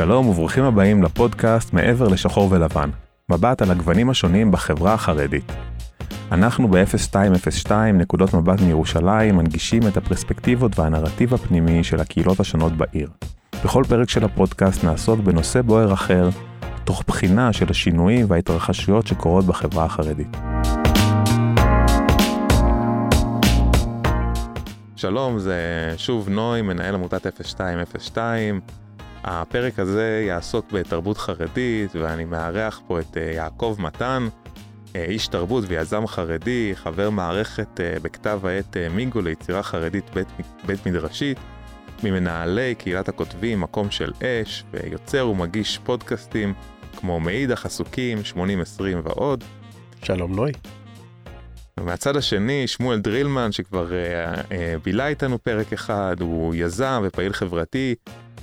שלום וברוכים הבאים לפודקאסט מעבר לשחור ולבן, מבט על הגוונים השונים בחברה החרדית. אנחנו ב-0202 נקודות מבט מירושלים מנגישים את הפרספקטיבות והנרטיב הפנימי של הקהילות השונות בעיר. בכל פרק של הפודקאסט נעסוק בנושא בוער אחר, תוך בחינה של השינויים וההתרחשויות שקורות בחברה החרדית. שלום, זה שוב נוי, מנהל עמותת 0202. הפרק הזה יעסוק בתרבות חרדית, ואני מארח פה את אה, יעקב מתן, אה, איש תרבות ויזם חרדי, חבר מערכת אה, בכתב העת מיגו ליצירה חרדית בית, בית מדרשית, ממנהלי קהילת הכותבים מקום של אש, ויוצר ומגיש פודקאסטים כמו מאידך עסוקים, 80-20 ועוד. שלום נוי. ומהצד השני, שמואל דרילמן, שכבר אה, אה, בילה איתנו פרק אחד, הוא יזם ופעיל חברתי,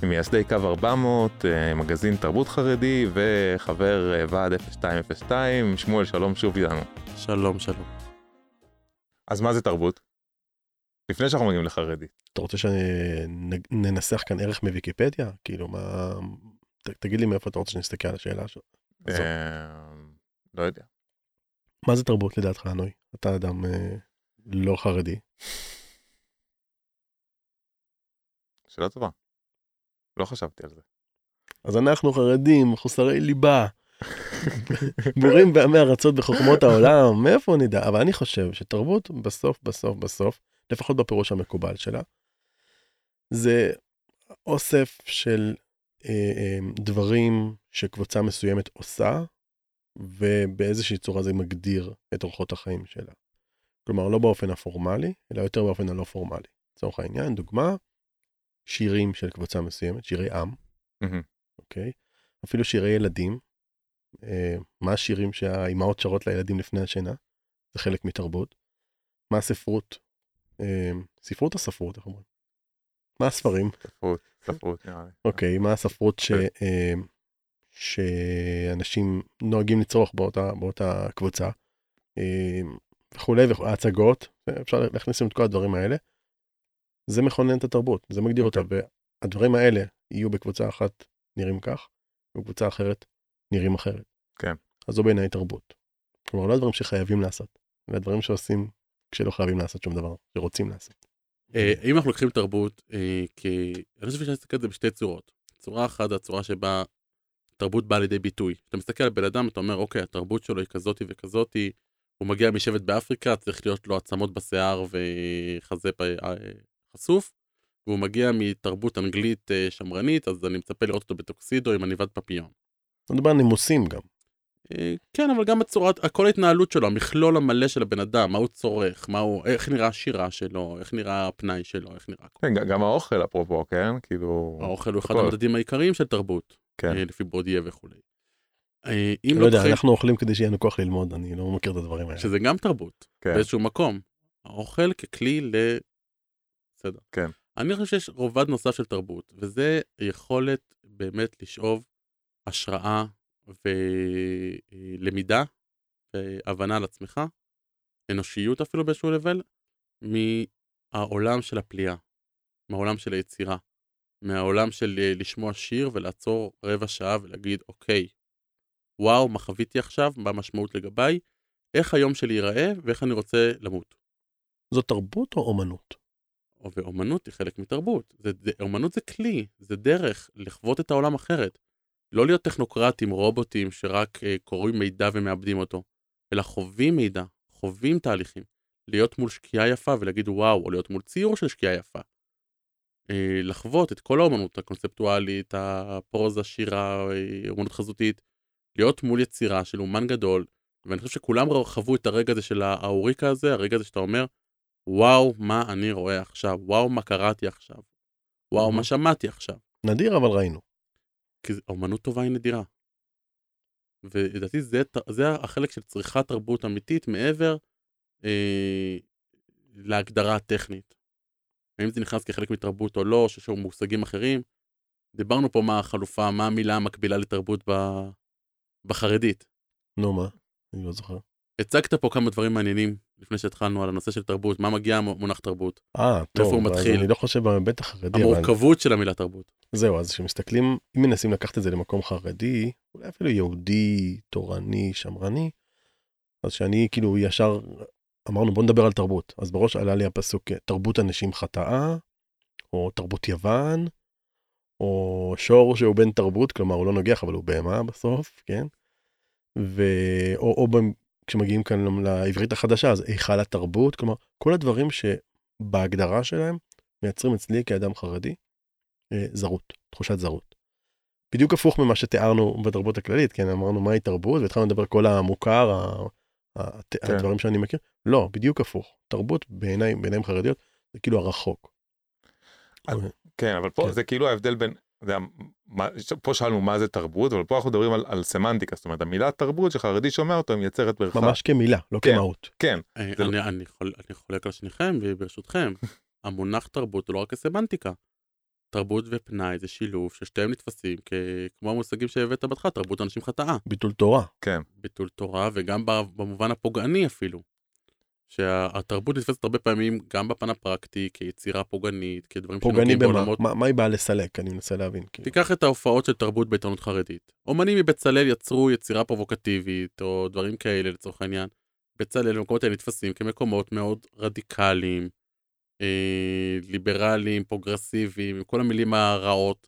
ממייסדי קו 400, אה, מגזין תרבות חרדי, וחבר אה, ועד 0202. שמואל, שלום שוב איתנו. שלום, שלום. אז מה זה תרבות? לפני שאנחנו מגיעים לחרדי. אתה רוצה שננסח כאן ערך מוויקיפדיה? כאילו, מה... ת, תגיד לי מאיפה אתה רוצה שנסתכל על השאלה הזאת. אה, לא יודע. מה זה תרבות לדעתך, נוי? אתה אדם לא חרדי. שאלה טובה. לא חשבתי על זה. אז אנחנו חרדים, חוסרי ליבה, בורים בעמי ארצות בחוכמות העולם, מאיפה נדע? אבל אני חושב שתרבות בסוף, בסוף, בסוף, לפחות בפירוש המקובל שלה, זה אוסף של אה, אה, דברים שקבוצה מסוימת עושה, ובאיזושהי צורה זה מגדיר את אורחות החיים שלה. כלומר, לא באופן הפורמלי, אלא יותר באופן הלא פורמלי. לצורך העניין, דוגמה, שירים של קבוצה מסוימת, שירי עם, אוקיי? אפילו שירי ילדים. אה, מה השירים שהאימהות שרות לילדים לפני השינה? זה חלק מתרבות. מה הספרות? אה, ספרות או ספרות, איך אומרים? מה הספרים? ספרות, ספרות נראה לי. אוקיי, מה הספרות ש... אה, שאנשים נוהגים לצרוך באותה, באותה קבוצה וכולי, ההצגות, אפשר להכניס את כל הדברים האלה. זה מכונן את התרבות, זה מגדיר אותה, אוקיי. והדברים האלה יהיו בקבוצה אחת נראים כך, ובקבוצה אחרת נראים אחרת. כן. אז זו בעיניי תרבות. כלומר, לא הדברים שחייבים לעשות, אלא דברים שעושים כשלא חייבים לעשות שום דבר, שרוצים לעשות. אה, אם אנחנו לוקחים תרבות, אה, כי אני חושב שאני אסתכל על זה בשתי צורות. צורה אחת, הצורה שבה תרבות באה לידי ביטוי. אתה מסתכל על בן אדם, אתה אומר, אוקיי, התרבות שלו היא כזאתי וכזאתי, הוא מגיע משבט באפריקה, צריך להיות לו עצמות בשיער וחזה אה, חשוף, והוא מגיע מתרבות אנגלית אה, שמרנית, אז אני מצפה לראות אותו בטוקסידו עם עניבת פפיון. אתה מדבר על נימוסים גם. אה, כן, אבל גם בצורת, כל ההתנהלות שלו, המכלול המלא של הבן אדם, מה הוא צורך, מה הוא, איך נראה השירה שלו, איך נראה הפנאי שלו, איך נראה... כן, גם האוכל אפרופו, כן? כאילו... האוכל הוא אחד המדדים העיקריים של תרבות, כן. לפי בודיה וכולי. אם לא יודע, אנחנו אוכלים כדי שיהיה לנו כוח ללמוד, אני לא מכיר את הדברים האלה. שזה גם תרבות, כן. באיזשהו מקום. האוכל ככלי ל... בסדר. כן. אני חושב שיש רובד נוסף של תרבות, וזה יכולת באמת לשאוב השראה ולמידה והבנה על עצמך, אנושיות אפילו באיזשהו לבל, מהעולם של הפליאה, מהעולם של היצירה, מהעולם של אה, לשמוע שיר ולעצור רבע שעה ולהגיד, אוקיי, וואו, מה חוויתי עכשיו, מה המשמעות לגביי, איך היום שלי ייראה ואיך אני רוצה למות. זו תרבות או אומנות? ואומנות היא חלק מתרבות. זה, זה, אומנות זה כלי, זה דרך לחוות את העולם אחרת. לא להיות טכנוקרטים, רובוטים שרק uh, קוראים מידע ומאבדים אותו, אלא חווים מידע, חווים תהליכים. להיות מול שקיעה יפה ולהגיד וואו, או להיות מול ציור של שקיעה יפה. Uh, לחוות את כל האומנות הקונספטואלית, הפרוזה, שירה, אה, אומנות חזותית, להיות מול יצירה של אומן גדול, ואני חושב שכולם חוו את הרגע הזה של האוריקה הזה, הרגע הזה שאתה אומר, וואו, מה אני רואה עכשיו, וואו, מה קראתי עכשיו, וואו, מה שמעתי עכשיו. נדיר, אבל ראינו. כי אומנות טובה היא נדירה. ולדעתי זה, זה החלק של צריכת תרבות אמיתית מעבר אה, להגדרה הטכנית. האם זה נכנס כחלק מתרבות או לא, שיש שם מושגים אחרים. דיברנו פה מה החלופה, מה המילה המקבילה לתרבות ב... בחרדית. נו, מה? אני לא זוכר. הצגת פה כמה דברים מעניינים לפני שהתחלנו על הנושא של תרבות, מה מגיע המונח תרבות, אה, הוא טוב, אז מתחיל? אני לא חושב בהיבט החרדי, אבל המורכבות של המילה תרבות. זהו, אז כשמסתכלים, אם מנסים לקחת את זה למקום חרדי, אולי אפילו יהודי, תורני, שמרני, אז שאני כאילו ישר, אמרנו בוא נדבר על תרבות, אז בראש עלה לי הפסוק תרבות אנשים חטאה, או תרבות יוון, או שור שהוא בן תרבות, כלומר הוא לא נוגח אבל הוא בהמה בסוף, כן? ו... או, או כשמגיעים כאן לעברית החדשה, אז היכל התרבות, כלומר כל הדברים שבהגדרה שלהם מייצרים אצלי כאדם חרדי אה, זרות, תחושת זרות. בדיוק הפוך ממה שתיארנו בתרבות הכללית, כן, אמרנו מהי תרבות, והתחלנו לדבר כל המוכר, ה- ה- כן. הדברים שאני מכיר. לא, בדיוק הפוך. תרבות בעיניי, בעיניים חרדיות, זה כאילו הרחוק. כן, אבל פה כן. זה כאילו ההבדל בין, יודע, מה- פה שאלנו מה זה תרבות, אבל פה אנחנו מדברים על, על סמנטיקה, זאת אומרת, המילה תרבות שחרדי שומע אותו, היא מייצרת מרחב. ממש כמילה, לא כן. כמהות. כן, אה, זה אני, אני, חול, אני חולק על שניכם, וברשותכם, המונח תרבות הוא לא רק כסמנטיקה. תרבות ופנאי זה שילוב ששתיהם נתפסים כ- כמו המושגים שהבאת בהתחלה, תרבות אנשים חטאה. ביטול תורה. כן, ביטול תורה וגם במובן הפוגעני אפילו. שהתרבות נתפסת הרבה פעמים גם בפן הפרקטי כיצירה פוגענית, כדברים פוגעני במה? בעולמות. מה מה היא באה לסלק? אני מנסה להבין. כאילו. תיקח את ההופעות של תרבות בעיתונות חרדית. אומנים מבצלאל יצרו יצירה פרובוקטיבית או דברים כאלה לצורך העניין. בצלאל ומקומות האלה נתפסים כמקומות מאוד רדיקליים, אה, ליברליים, פרוגרסיביים, עם כל המילים הרעות.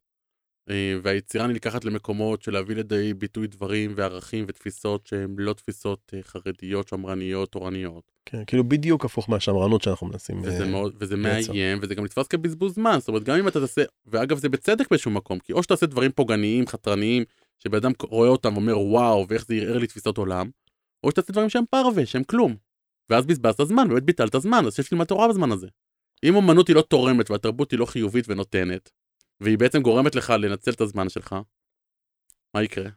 אה, והיצירה נלקחת למקומות של להביא לידי ביטוי דברים וערכים ותפיסות שהן לא תפיסות אה, חרדיות, שמרניות, תורניות. כן, כאילו בדיוק הפוך מהשמרנות שאנחנו מנסים. וזה אה, מאוד, וזה. מאיים, וזה גם נתפס כבזבוז זמן, זאת אומרת, גם אם אתה תעשה, ואגב זה בצדק באיזשהו מקום, כי או שאתה עושה דברים פוגעניים, חתרניים, שבן אדם רואה אותם ואומר וואו, ואיך זה ערער לי תפיסות עולם, או שאתה עושה דברים שהם פרווה, שהם כלום. ואז בזבזת זמן, באמת ביטלת זמן, אז שיש ללמוד תורה בזמן הזה. אם אומנות היא לא תורמת והתרבות היא לא חיובית ונותנת, והיא בעצם גורמת לך לנצל את הזמן שלך, מה יקרה?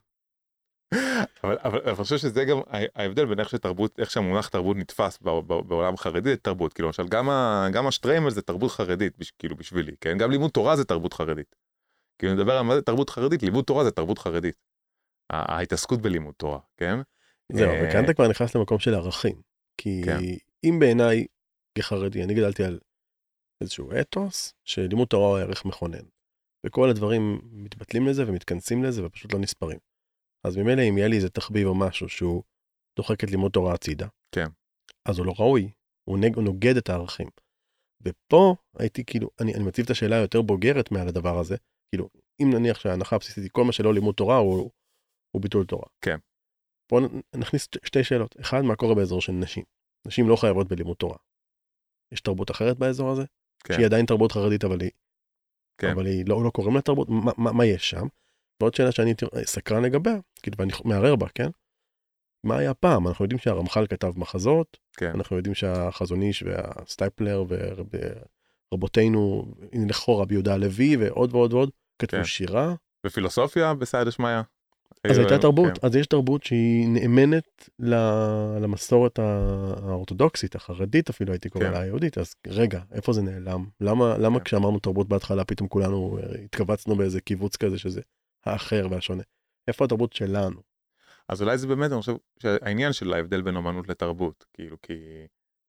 אבל, אבל אבל אני חושב שזה גם ההבדל בין איך שתרבות, איך שהמונח תרבות נתפס ב- ב- בעולם החרדי זה תרבות, כאילו למשל גם, ה, גם השטריימל זה תרבות חרדית, בש- כאילו בשבילי, כן? גם לימוד תורה זה תרבות חרדית. כאילו אני מדבר על מה זה תרבות חרדית, לימוד תורה זה תרבות חרדית. ה- ההתעסקות בלימוד תורה, כן? זהו, אה, וכאן אתה כבר נכנס למקום של ערכים. כי כן. אם בעיניי כחרדי, אני גדלתי על איזשהו אתוס, שלימוד תורה הוא ערך מכונן. וכל הדברים מתבטלים לזה ומתכנסים לזה ופשוט לא נספרים. אז ממילא אם יהיה לי איזה תחביב או משהו שהוא דוחק את לימוד תורה הצידה, כן. אז הוא לא ראוי, הוא, נג, הוא נוגד את הערכים. ופה הייתי כאילו, אני, אני מציב את השאלה היותר בוגרת מעל הדבר הזה, כאילו, אם נניח שההנחה הבסיסית היא כל מה שלא לימוד תורה הוא, הוא ביטול תורה. כן. נ- נכניס שתי שאלות. אחד, מה קורה באזור של נשים? נשים לא חייבות בלימוד תורה. יש תרבות אחרת באזור הזה? כן. שהיא עדיין תרבות חרדית, אבל היא, כן. אבל היא לא, לא קוראים לה תרבות, מה, מה, מה יש שם? ועוד שאלה שאני סקרן לגביה, כאילו, ואני מערער בה, כן? מה היה פעם? אנחנו יודעים שהרמח"ל כתב מחזות, כן. אנחנו יודעים שהחזון איש והסטייפלר ורבותינו, הנה לכאורה רבי יהודה הלוי ועוד ועוד ועוד, כתבו כן. שירה, ופילוסופיה בסיידא שמיא. אז הייתה תרבות, כן. אז יש תרבות שהיא נאמנת למסורת האורתודוקסית, החרדית אפילו הייתי קורא כן. לה היהודית, אז רגע, איפה זה נעלם? למה, כן. כשאמרנו תרבות בהתחלה פתאום כולנו אה, התכווצנו באיזה קיבוץ כזה שזה האחר והשונה? איפה התרבות שלנו? אז אולי זה באמת, אני חושב, שהעניין של ההבדל בין אומנות לתרבות, כאילו, כי...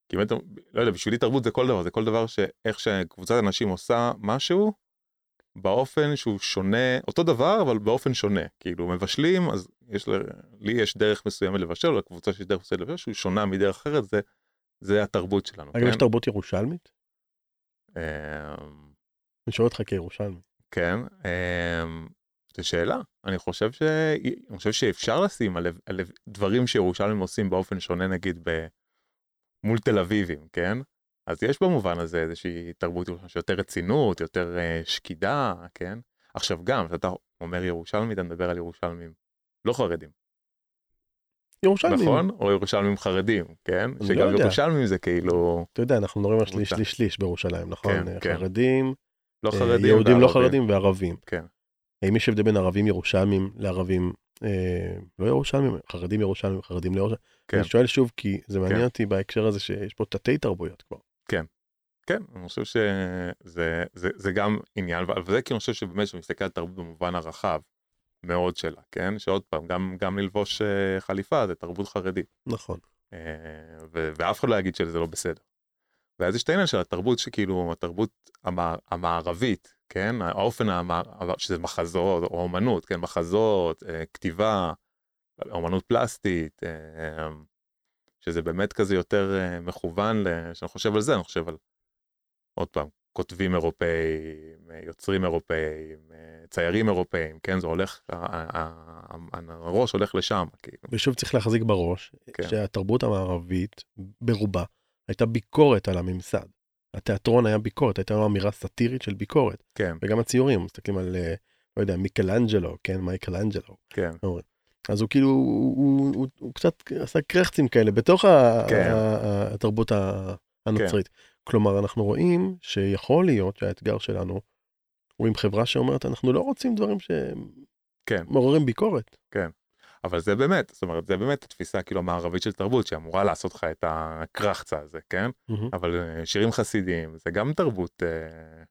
כי באמת, לא יודע, בשבילי תרבות זה כל דבר, זה כל דבר שאיך שקבוצת אנשים עושה משהו, באופן שהוא שונה, אותו דבר, אבל באופן שונה. כאילו, מבשלים, אז יש, ל- לי יש דרך מסוימת לבשל, או לקבוצה שיש דרך מסוימת לבשל, שהוא שונה מדרך אחרת, זה, זה התרבות שלנו. אגב, יש תרבות ירושלמית? אמ, אני שואל אותך כירושלמי. כן, אמ, זו שאלה. אני חושב, ש... אני חושב שאפשר לשים על, על דברים שירושלמים עושים באופן שונה, נגיד, ב... מול תל אביבים, כן? אז יש במובן הזה איזושהי תרבות ירושלמית שיותר רצינות, יותר uh, שקידה, כן? עכשיו גם, כשאתה אומר ירושלמי, אתה מדבר על ירושלמים לא חרדים, ירושלמים. נכון? או ירושלמים חרדים, כן? שגם לא. ירושלמים זה כאילו אתה יודע, אנחנו מדברים על שליש. שליש שליש בירושלים, נכון? כן, אה, כן. חרדים, לא אה, חרדים. יהודים לא. חרדים וערבים. כן. האם יש הבדל בין ערבים ירושלמים לערבים אה, לא ירושלמים, חרדים ירושלמים, חרדים לא ירושלמים? כן. אני שואל שוב, כי זה מעניין כן. אותי בהקשר הזה שיש פה תתי תרבויות כבר. כן, אני חושב שזה זה, זה גם עניין, אבל זה כי אני חושב שבאמת כשאתה מסתכל על תרבות במובן הרחב מאוד שלה, כן? שעוד פעם, גם, גם ללבוש אה, חליפה זה תרבות חרדית. נכון. אה, ו- ואף אחד לא יגיד שזה לא בסדר. ואז יש את העניין של התרבות שכאילו התרבות המע- המערבית כן האופן המע- שזה מחזות או אומנות כן מחזות אה, כתיבה אומנות פלסטית שזה באמת כזה יותר מכוון כשאני חושב על זה אני חושב על עוד פעם כותבים אירופאים אה, יוצרים אירופאים אה, ציירים אירופאים כן זה הולך הראש הולך לשם כאילו ושוב צריך להחזיק בראש כן. שהתרבות המערבית ברובה הייתה ביקורת על הממסד. התיאטרון היה ביקורת, הייתה אמירה סאטירית של ביקורת. כן וגם הציורים, מסתכלים על, אה, לא יודע, מיקלאנג'לו, כן, מייקלאנג'לו. כן אז הוא כאילו, הוא, הוא, הוא, הוא קצת עשה קרחצים כאלה בתוך כן. התרבות הנוצרית. כלומר, אנחנו רואים שיכול להיות שהאתגר שלנו הוא עם חברה שאומרת, אנחנו לא רוצים דברים כן. שמעוררים ביקורת. אבל זה באמת, זאת אומרת, זה באמת התפיסה כאילו המערבית של תרבות שאמורה לעשות לך את הקרחצה הזה, כן? אבל אה, שירים חסידיים זה גם תרבות, אה,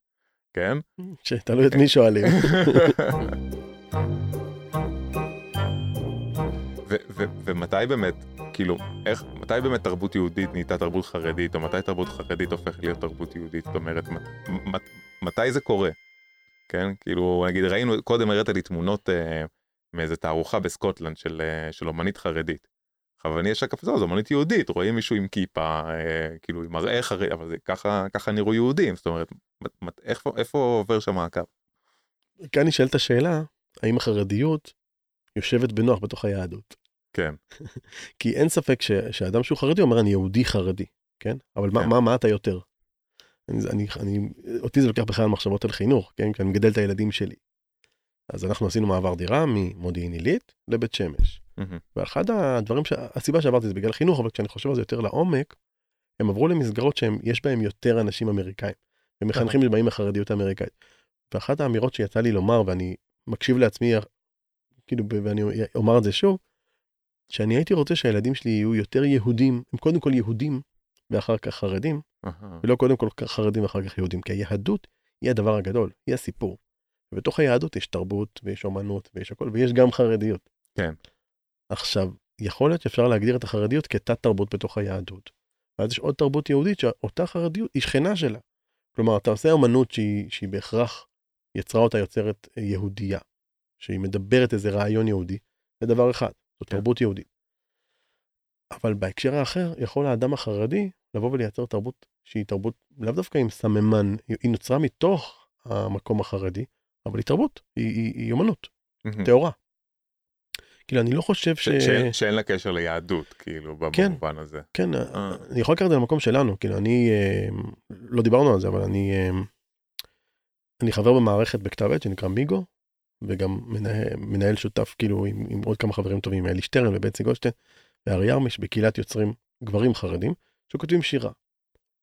כן? שתלוי את מי שואלים. ו- ו- ומתי באמת, כאילו, איך, מתי באמת תרבות יהודית נהייתה תרבות חרדית, או מתי תרבות חרדית הופכת להיות תרבות יהודית? זאת אומרת, מת, מת, מתי זה קורה? כן, כאילו, נגיד, ראינו, קודם הראית לי תמונות אה, מאיזה תערוכה בסקוטלנד של, אה, של אומנית חרדית. אבל אני יש הקפצה, זו אומנית יהודית, רואים מישהו עם כיפה, אה, כאילו עם מראה חרדי, אבל זה ככה, ככה נראו יהודים, זאת אומרת, מת, מת, איפה, איפה עובר שם הקו? כאן נשאלת השאלה, האם החרדיות יושבת בנוח בתוך היהדות? כן, כי אין ספק ש, שאדם שהוא חרדי אומר אני יהודי חרדי, כן? אבל מה, כן. מה, מה אתה יותר? אני, אני, אני, אותי זה לוקח בכלל מחשבות על חינוך, כן? כי אני מגדל את הילדים שלי. אז אנחנו עשינו מעבר דירה ממודיעין עילית לבית שמש. מהמם, ואחד הדברים, ש... הסיבה שעברתי זה בגלל חינוך, אבל כשאני חושב על זה יותר לעומק, הם עברו למסגרות שיש בהם יותר אנשים אמריקאים, ומחנכים שבאים מהחרדיות האמריקאית. ואחת האמירות שיצא לי לומר, ואני מקשיב לעצמי, כאילו, ואני אומר את זה שוב, שאני הייתי רוצה שהילדים שלי יהיו יותר יהודים, הם קודם כל יהודים, ואחר כך חרדים, אהה, ולא קודם כל חרדים ואחר כך יהודים, כי היהדות היא הדבר הגדול, היא הסיפור. ובתוך היהדות יש תרבות, ויש אומנות, ויש הכל, ויש גם חרדיות. כן. עכשיו, יכול להיות שאפשר להגדיר את החרדיות כתת תרבות בתוך היהדות. ואז יש עוד תרבות יהודית שאותה חרדיות היא שכנה שלה. כלומר, אתה עושה אמנות שהיא, שהיא בהכרח יצרה אותה יוצרת אה, יהודייה, שהיא מדברת איזה רעיון יהודי, זה דבר אחד, זו כן. תרבות יהודית. אבל בהקשר האחר, יכול האדם החרדי לבוא ולייצר תרבות שהיא תרבות לאו דווקא עם סממן, היא נוצרה מתוך המקום החרדי, אבל היא תרבות, היא, היא, היא אומנות, מהמם. טהורה. כאילו, אני לא חושב ש... ש- שאין- שאין לה קשר ליהדות, כאילו, כן. במובן הזה. כן, אה. אני יכול לקחת את זה למקום שלנו, כאילו אני, אה, לא דיברנו על זה, אבל אני, אה, אני חבר במערכת בכתב עת שנקרא מיגו, וגם מנהל, מנהל שותף כאילו עם, עם עוד כמה חברים טובים, אלי שטרן ובצי גולדשטיין, וארי ירמיש בקהילת יוצרים גברים חרדים, שכותבים שירה.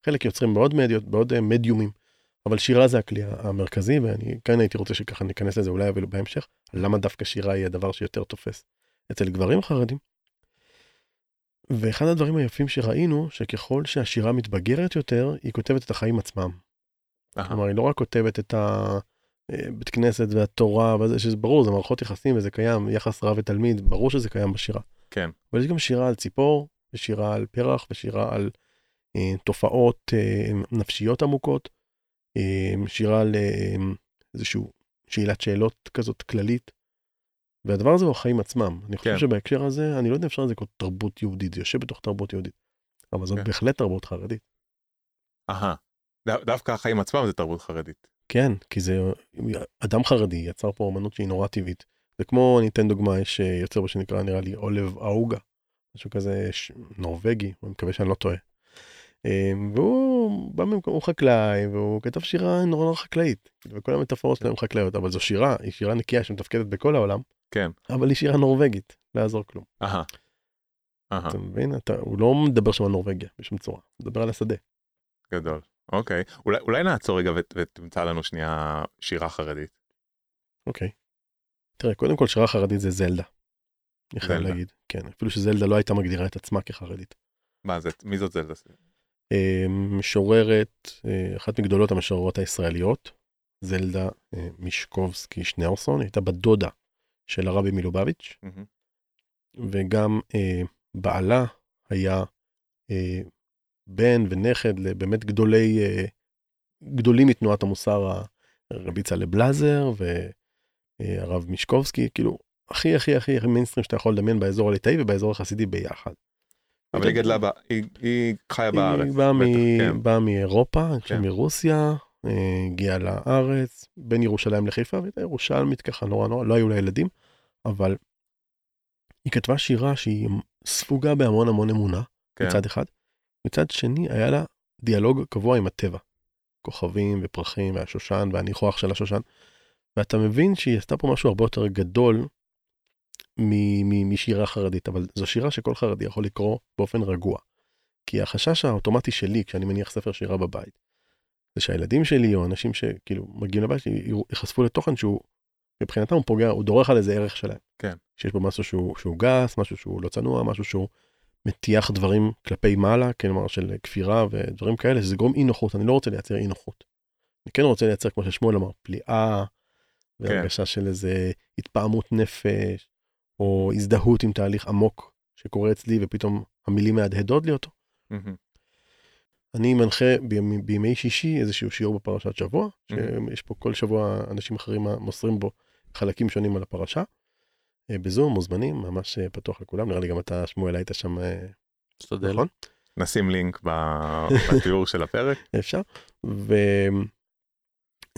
חלק יוצרים בעוד מדיות, בעוד אה, מדיומים, אבל שירה זה הכלי המרכזי, ואני כאן הייתי רוצה שככה ניכנס לזה אולי אבל בהמשך, למה דווקא שירה היא הדבר שיותר תופס אצל גברים חרדים. ואחד הדברים היפים שראינו, שככל שהשירה מתבגרת יותר, היא כותבת את החיים עצמם. כלומר, היא לא רק כותבת את הבית כנסת והתורה, וזה, שזה ברור, זה מערכות יחסים וזה קיים, יחס רב ותלמיד, ברור שזה קיים בשירה. כן. אבל יש גם שירה על ציפור, ושירה על פרח, ושירה על אה, תופעות אה, נפשיות עמוקות, אה, שירה על אה, איזשהו שאלת שאלות כזאת כללית. והדבר הזה הוא החיים עצמם. אני חושב כן. שבהקשר הזה, אני לא יודע אפשר לזה לקרוא תרבות יהודית, זה יושב בתוך תרבות יהודית. אבל זאת כן. בהחלט תרבות חרדית. אהה. דו- דווקא החיים עצמם זה תרבות חרדית. כן, כי זה אדם חרדי יצר פה אמנות שהיא נורא טבעית. זה כמו, אני אתן דוגמה, יש אה, יוצר שנקרא נראה לי אולב אהוגה, משהו כזה ש... נורבגי, אני מקווה שאני לא טועה. אה, והוא בא ממקום, הוא חקלאי, והוא כתב שירה נורא נורא חקלאית, וכל המטאפורות שלהם חקלאיות, אבל זו שירה, היא שירה נקייה שמתפקדת בכל העולם, כן. אבל היא שירה נורבגית, לא יעזור כלום. אהה. אהה, אתה מבין? אתה, הוא לא מדבר שם על נורבגיה בשום צורה, הוא מדבר על השדה. גדול. אוקיי. אולי- אולי נעצור רגע ות- ותמצא לנו שנייה שירה חרדית. אוקיי. תראה, קודם כל שירה חרדית זה זלדה. אני חייב. להגיד, כן, אפילו שזלדה לא הייתה מגדירה את עצמה כחרדית. מה זה, מי זאת זלדה? אה, משוררת, אה, אחת מגדולות המשוררות הישראליות, זלדה אה, מישקובסקי שניאורסון, הייתה בת דודה של הרבי מלובביץ', מהמם. וגם אה, בעלה היה בן ונכד לבאמת גדולי, אה, גדולים מתנועת המוסר, רבי צלב בלזר והרב מישקובסקי, כאילו, הכי הכי הכי הכי מיינסטרים שאתה יכול לדמיין באזור הליטאי ובאזור החסידי ביחד. אבל היא גדלה. היא, היא חיה בארץ. היא באה, מ... כן. באה מאירופה, כן. מרוסיה, אה, הגיעה לארץ, בין ירושלים לחיפה, והייתה ירושלמית ככה נורא נורא, לא היו לה ילדים, אבל היא כתבה שירה שהיא ספוגה בהמון המון אמונה, כן. מצד אחד. מצד שני, היה לה דיאלוג קבוע עם הטבע. כוכבים ופרחים והשושן והניחוח של השושן. ואתה מבין שהיא עשתה פה משהו הרבה יותר גדול מ- מ- משירה חרדית, אבל זו שירה שכל חרדי יכול לקרוא באופן רגוע. כי החשש האוטומטי שלי כשאני מניח ספר שירה בבית, זה שהילדים שלי או אנשים שכאילו מגיעים לבית שלי ייחשפו לתוכן שהוא מבחינתם הוא פוגע, הוא דורך על איזה ערך שלהם. כן. שיש בו משהו שהוא, שהוא גס, משהו שהוא לא צנוע, משהו שהוא מטיח דברים כלפי מעלה, כלומר של כפירה ודברים כאלה, שזה גורם אי נוחות, אני לא רוצה לייצר אי נוחות. אני כן רוצה לייצר, כמו ששמואל אמר, פליאה, והרגשה של איזה התפעמות נפש, או הזדהות עם תהליך עמוק שקורה אצלי, ופתאום המילים מהדהדות לי אותו. מהמם. אני מנחה בימי, בימי שישי איזשהו שיעור בפרשת שבוע, מהמם. שיש פה כל שבוע אנשים אחרים מוסרים בו חלקים שונים על הפרשה. אה, בזום, מוזמנים, ממש אה, פתוח לכולם, נראה לי גם אתה, שמואל, היית שם, אה, משתדל. נכון? נשים לינק ב- בתיאור של הפרק. אפשר.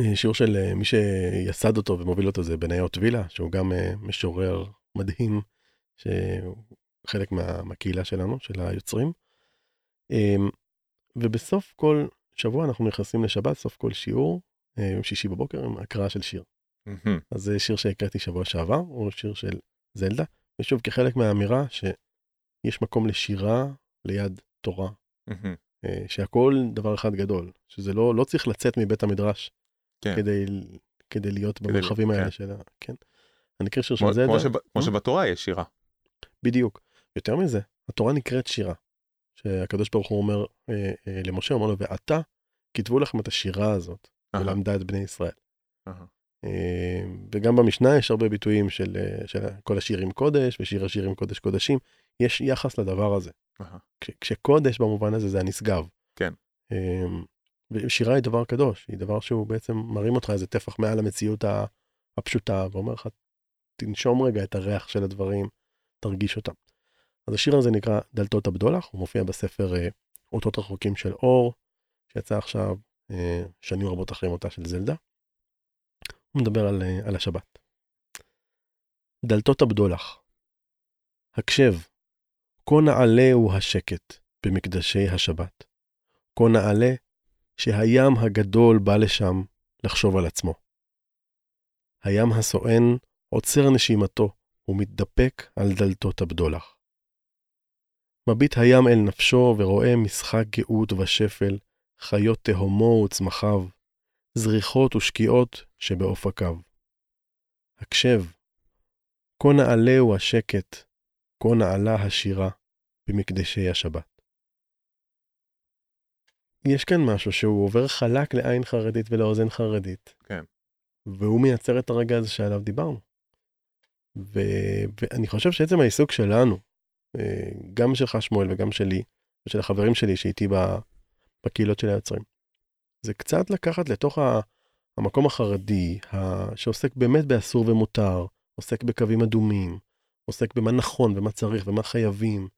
ושיעור של אה, מי שיסד אותו ומוביל אותו זה בניות וילה, שהוא גם אה, משורר מדהים, שהוא חלק מה, מהקהילה שלנו, של היוצרים. אה, ובסוף כל שבוע אנחנו נכנסים לשבת, סוף כל שיעור, אה, יום שישי בבוקר, עם הקראה של שיר. אז זה שיר שהקראתי שבוע שעבר, הוא שיר של זלדה, ושוב כחלק מהאמירה שיש מקום לשירה ליד תורה. אה, שהכל דבר אחד גדול, שזה לא, לא צריך לצאת מבית המדרש כן. כדי, כדי להיות כדי- במרחבים האלה כן. של ה... כן. אני אקריא שיר של זלדה, כמו שב- כמו אה? שבתורה יש שירה. בדיוק. יותר מזה, התורה נקראת שירה, שהקדוש ברוך הוא אומר אה, אה, למשה, אומר לו, ואתה כתבו לכם את השירה הזאת. ולמדה את בני ישראל. וגם במשנה יש הרבה ביטויים של, של כל השירים קודש ושיר השירים קודש קודשים, יש יחס לדבר הזה. כש- כשקודש במובן הזה זה הנשגב. כן. אה, ושירה היא דבר קדוש, היא דבר שהוא בעצם מרים אותך איזה טפח מעל המציאות הפשוטה, ואומר לך, תנשום רגע את הריח של הדברים, תרגיש אותם. אז השיר הזה נקרא דלתות הבדולח, הוא מופיע בספר אה, אותות רחוקים של אור, שיצא עכשיו אה, שנים רבות אחרי מותה של זלדה. הוא מדבר על, אה, על השבת. דלתות הבדולח. הקשב, כה נעלה הוא השקט במקדשי השבת. כה נעלה שהים הגדול בא לשם לחשוב על עצמו. הים הסואן עוצר נשימתו ומתדפק על דלתות הבדולח. מביט הים אל נפשו ורואה משחק גאות ושפל, חיות תהומו וצמחיו, זריחות ושקיעות שבאופקיו. הקשב, כה נעלה הוא השקט, כה נעלה השירה במקדשי השבת. יש כאן משהו שהוא עובר חלק לעין חרדית ולאוזן חרדית. כן. והוא מייצר את הרגע הזה שעליו דיברנו. ו... ואני חושב שעצם העיסוק שלנו, אה, גם שלך שמואל וגם שלי, ושל החברים שלי שאיתי. בקהילות של היוצרים, זה קצת לקחת לתוך ה... המקום החרדי, ה... שעוסק באמת באסור ומותר, עוסק בקווים אדומים, עוסק במה נכון ומה צריך ומה חייבים.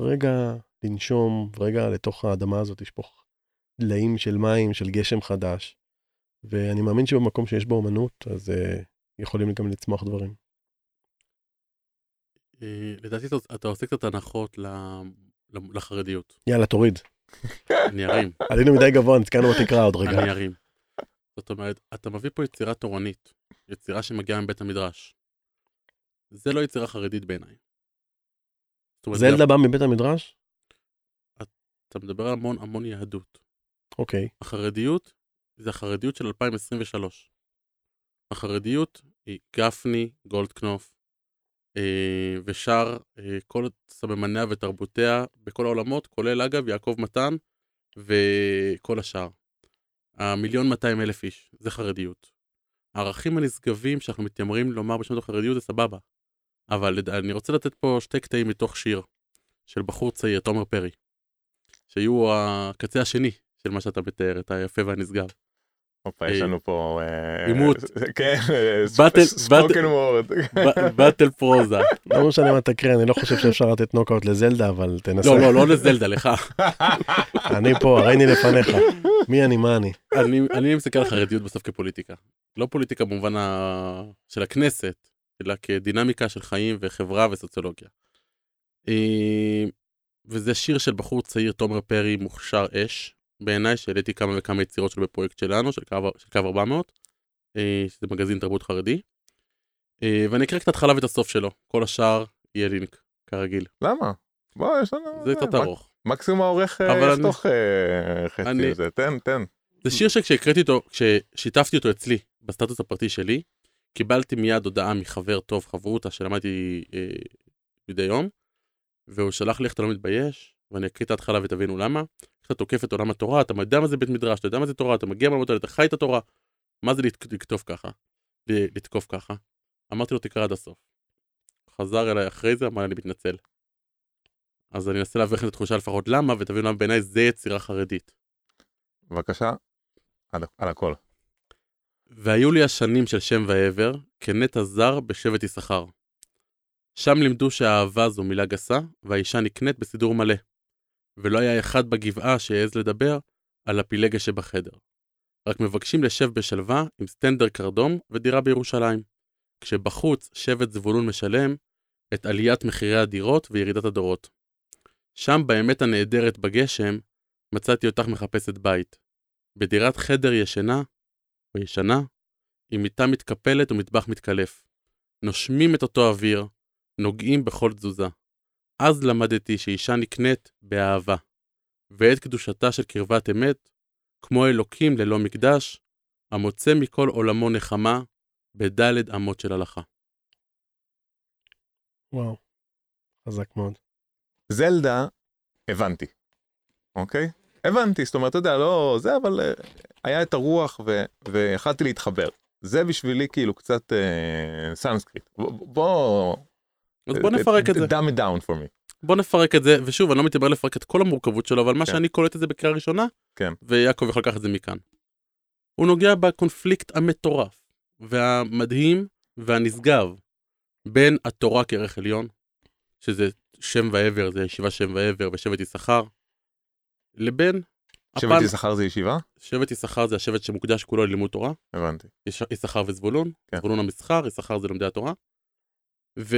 רגע לנשום, רגע לתוך האדמה הזאת לשפוך דליים של מים, של גשם חדש. ואני מאמין שבמקום שיש בו אמנות, אז uh, יכולים גם לצמוח דברים. אה, לדעתי אתה- עושה קצת הנחות לחרדיות. יאללה, תוריד. אני ארים, עלינו מדי גבוה, נתקענו בתקרה עוד רגע. אני ארים. זאת אומרת, אתה מביא פה יצירה תורנית, יצירה שמגיעה מבית המדרש. זה לא יצירה חרדית בעיניי. אומרת, זלדה בא מבית המדרש? אתה מדבר על המון המון יהדות. אוקיי. החרדיות זה החרדיות של 2023. החרדיות היא גפני, גולדקנופ, אה, ושאר אה, כל סממניה ותרבותיה בכל העולמות, כולל אגב יעקב מתן וכל השאר. המיליון 200 אלף איש, זה חרדיות. הערכים הנשגבים שאנחנו מתיימרים לומר בשנות החרדיות זה סבבה. אבל אני רוצה לתת פה שתי קטעים מתוך שיר, של בחור צעיר, תומר פרי, שהיו הקצה השני של מה שאתה מתאר, את היפה והנשגב. הופה, יש אה, לנו פה... אה, עימות. כן, באטל- ספוקן וורד. באטל פרוזה. לא משנה מה תקריא, אני לא חושב שאפשר לתת נוקאוט לזלדה, אבל תנסה. לא, לא, לא לזלדה, לך. אני פה, הריני לפניך. מי אני, מה אני? אני, אני מסתכל על חרדיות בסוף כפוליטיקה. לא פוליטיקה במובן. של הכנסת, אלא כדינמיקה של חיים וחברה וסוציולוגיה. אה, וזה שיר של בחור צעיר, תומר פרי, מוכשר אש, בעיניי, שהעליתי כמה וכמה יצירות שלו בפרויקט שלנו, של קו, של קו 400, אה, שזה מגזין תרבות חרדי. אה, ואני אקרא קצת התחלה ואת הסוף שלו, כל השאר יהיה לינק, כרגיל. למה? בוא, יש לנו... זה קצת מק- ארוך. מקסימום העורך אה, אבל אני- יחתוך אה, חצי אני- מזה, תן, תן. זה שיר שכשהקראתי אותו, כששיתפתי אותו אצלי, בסטטוס הפרטי שלי, קיבלתי מיד הודעה מחבר טוב, חברותא, שלמדתי אה, מדי יום, והוא שלח לי איך אתה לא מתבייש, ואני אקריא את ההתחלה ותבינו למה. איך אתה תוקף את עולם התורה, אתה יודע מה זה בית מדרש, אתה יודע מה זה תורה, אתה מגיע מהמות האלה, אתה חי את התורה. מה זה לכתוב ככה? לתקוף ככה? אמרתי לו, תקרא עד הסוף. חזר אליי אחרי זה, אמר לי, אני מתנצל. אז אני אנסה להביא לכם את התחושה לפחות למה, ותבינו למה בעיניי זה יצירה חרדית. בבקשה, על על הכל. והיו לי השנים של שם ועבר, כנטע זר בשבט יששכר. שם לימדו שהאהבה זו מילה גסה, והאישה נקנית בסידור מלא. ולא היה אחד בגבעה שהעז לדבר על הפילגש שבחדר. רק מבקשים לשב בשלווה עם סטנדר קרדום ודירה בירושלים. כשבחוץ שבט זבולון משלם את עליית מחירי הדירות וירידת הדורות. שם באמת הנהדרת בגשם, מצאתי אותך מחפשת בית. בדירת חדר ישנה, או ישנה, עם מיטה מתקפלת ומטבח מתקלף. נושמים את אותו אוויר, נוגעים בכל תזוזה. אז למדתי שאישה נקנית באהבה, ואת קדושתה של קרבת אמת, כמו אלוקים ללא מקדש, המוצא מכל עולמו נחמה, בדלת אמות של הלכה. וואו. חזק מאוד. זלדה, הבנתי, אוקיי? הבנתי, זאת אומרת, אתה יודע, לא זה, אבל אה, היה את הרוח ו- ויכלתי להתחבר. זה בשבילי כאילו קצת אה, סנסקריט. ב- בוא... אז בוא נפרק את זה. dumb it down for me. בוא נפרק את זה, ושוב, אני לא מתיימר לפרק את כל המורכבות שלו, אבל מה כן. שאני קולט את זה בקריאה ראשונה, כן. ויעקב יכול לקחת את זה מכאן. הוא נוגע בקונפליקט המטורף, והמדהים והנשגב בין התורה כערך עליון, שזה שם ועבר, זה ישיבה שם ועבר ושבט יששכר, לבין שבט הפן- יששכר זה ישיבה? שבט יששכר זה השבט שמוקדש כולו ללימוד תורה, הבנתי. יש- יששכר וזבולון, כן. זבולון המסחר, יששכר זה לומדי התורה. ו...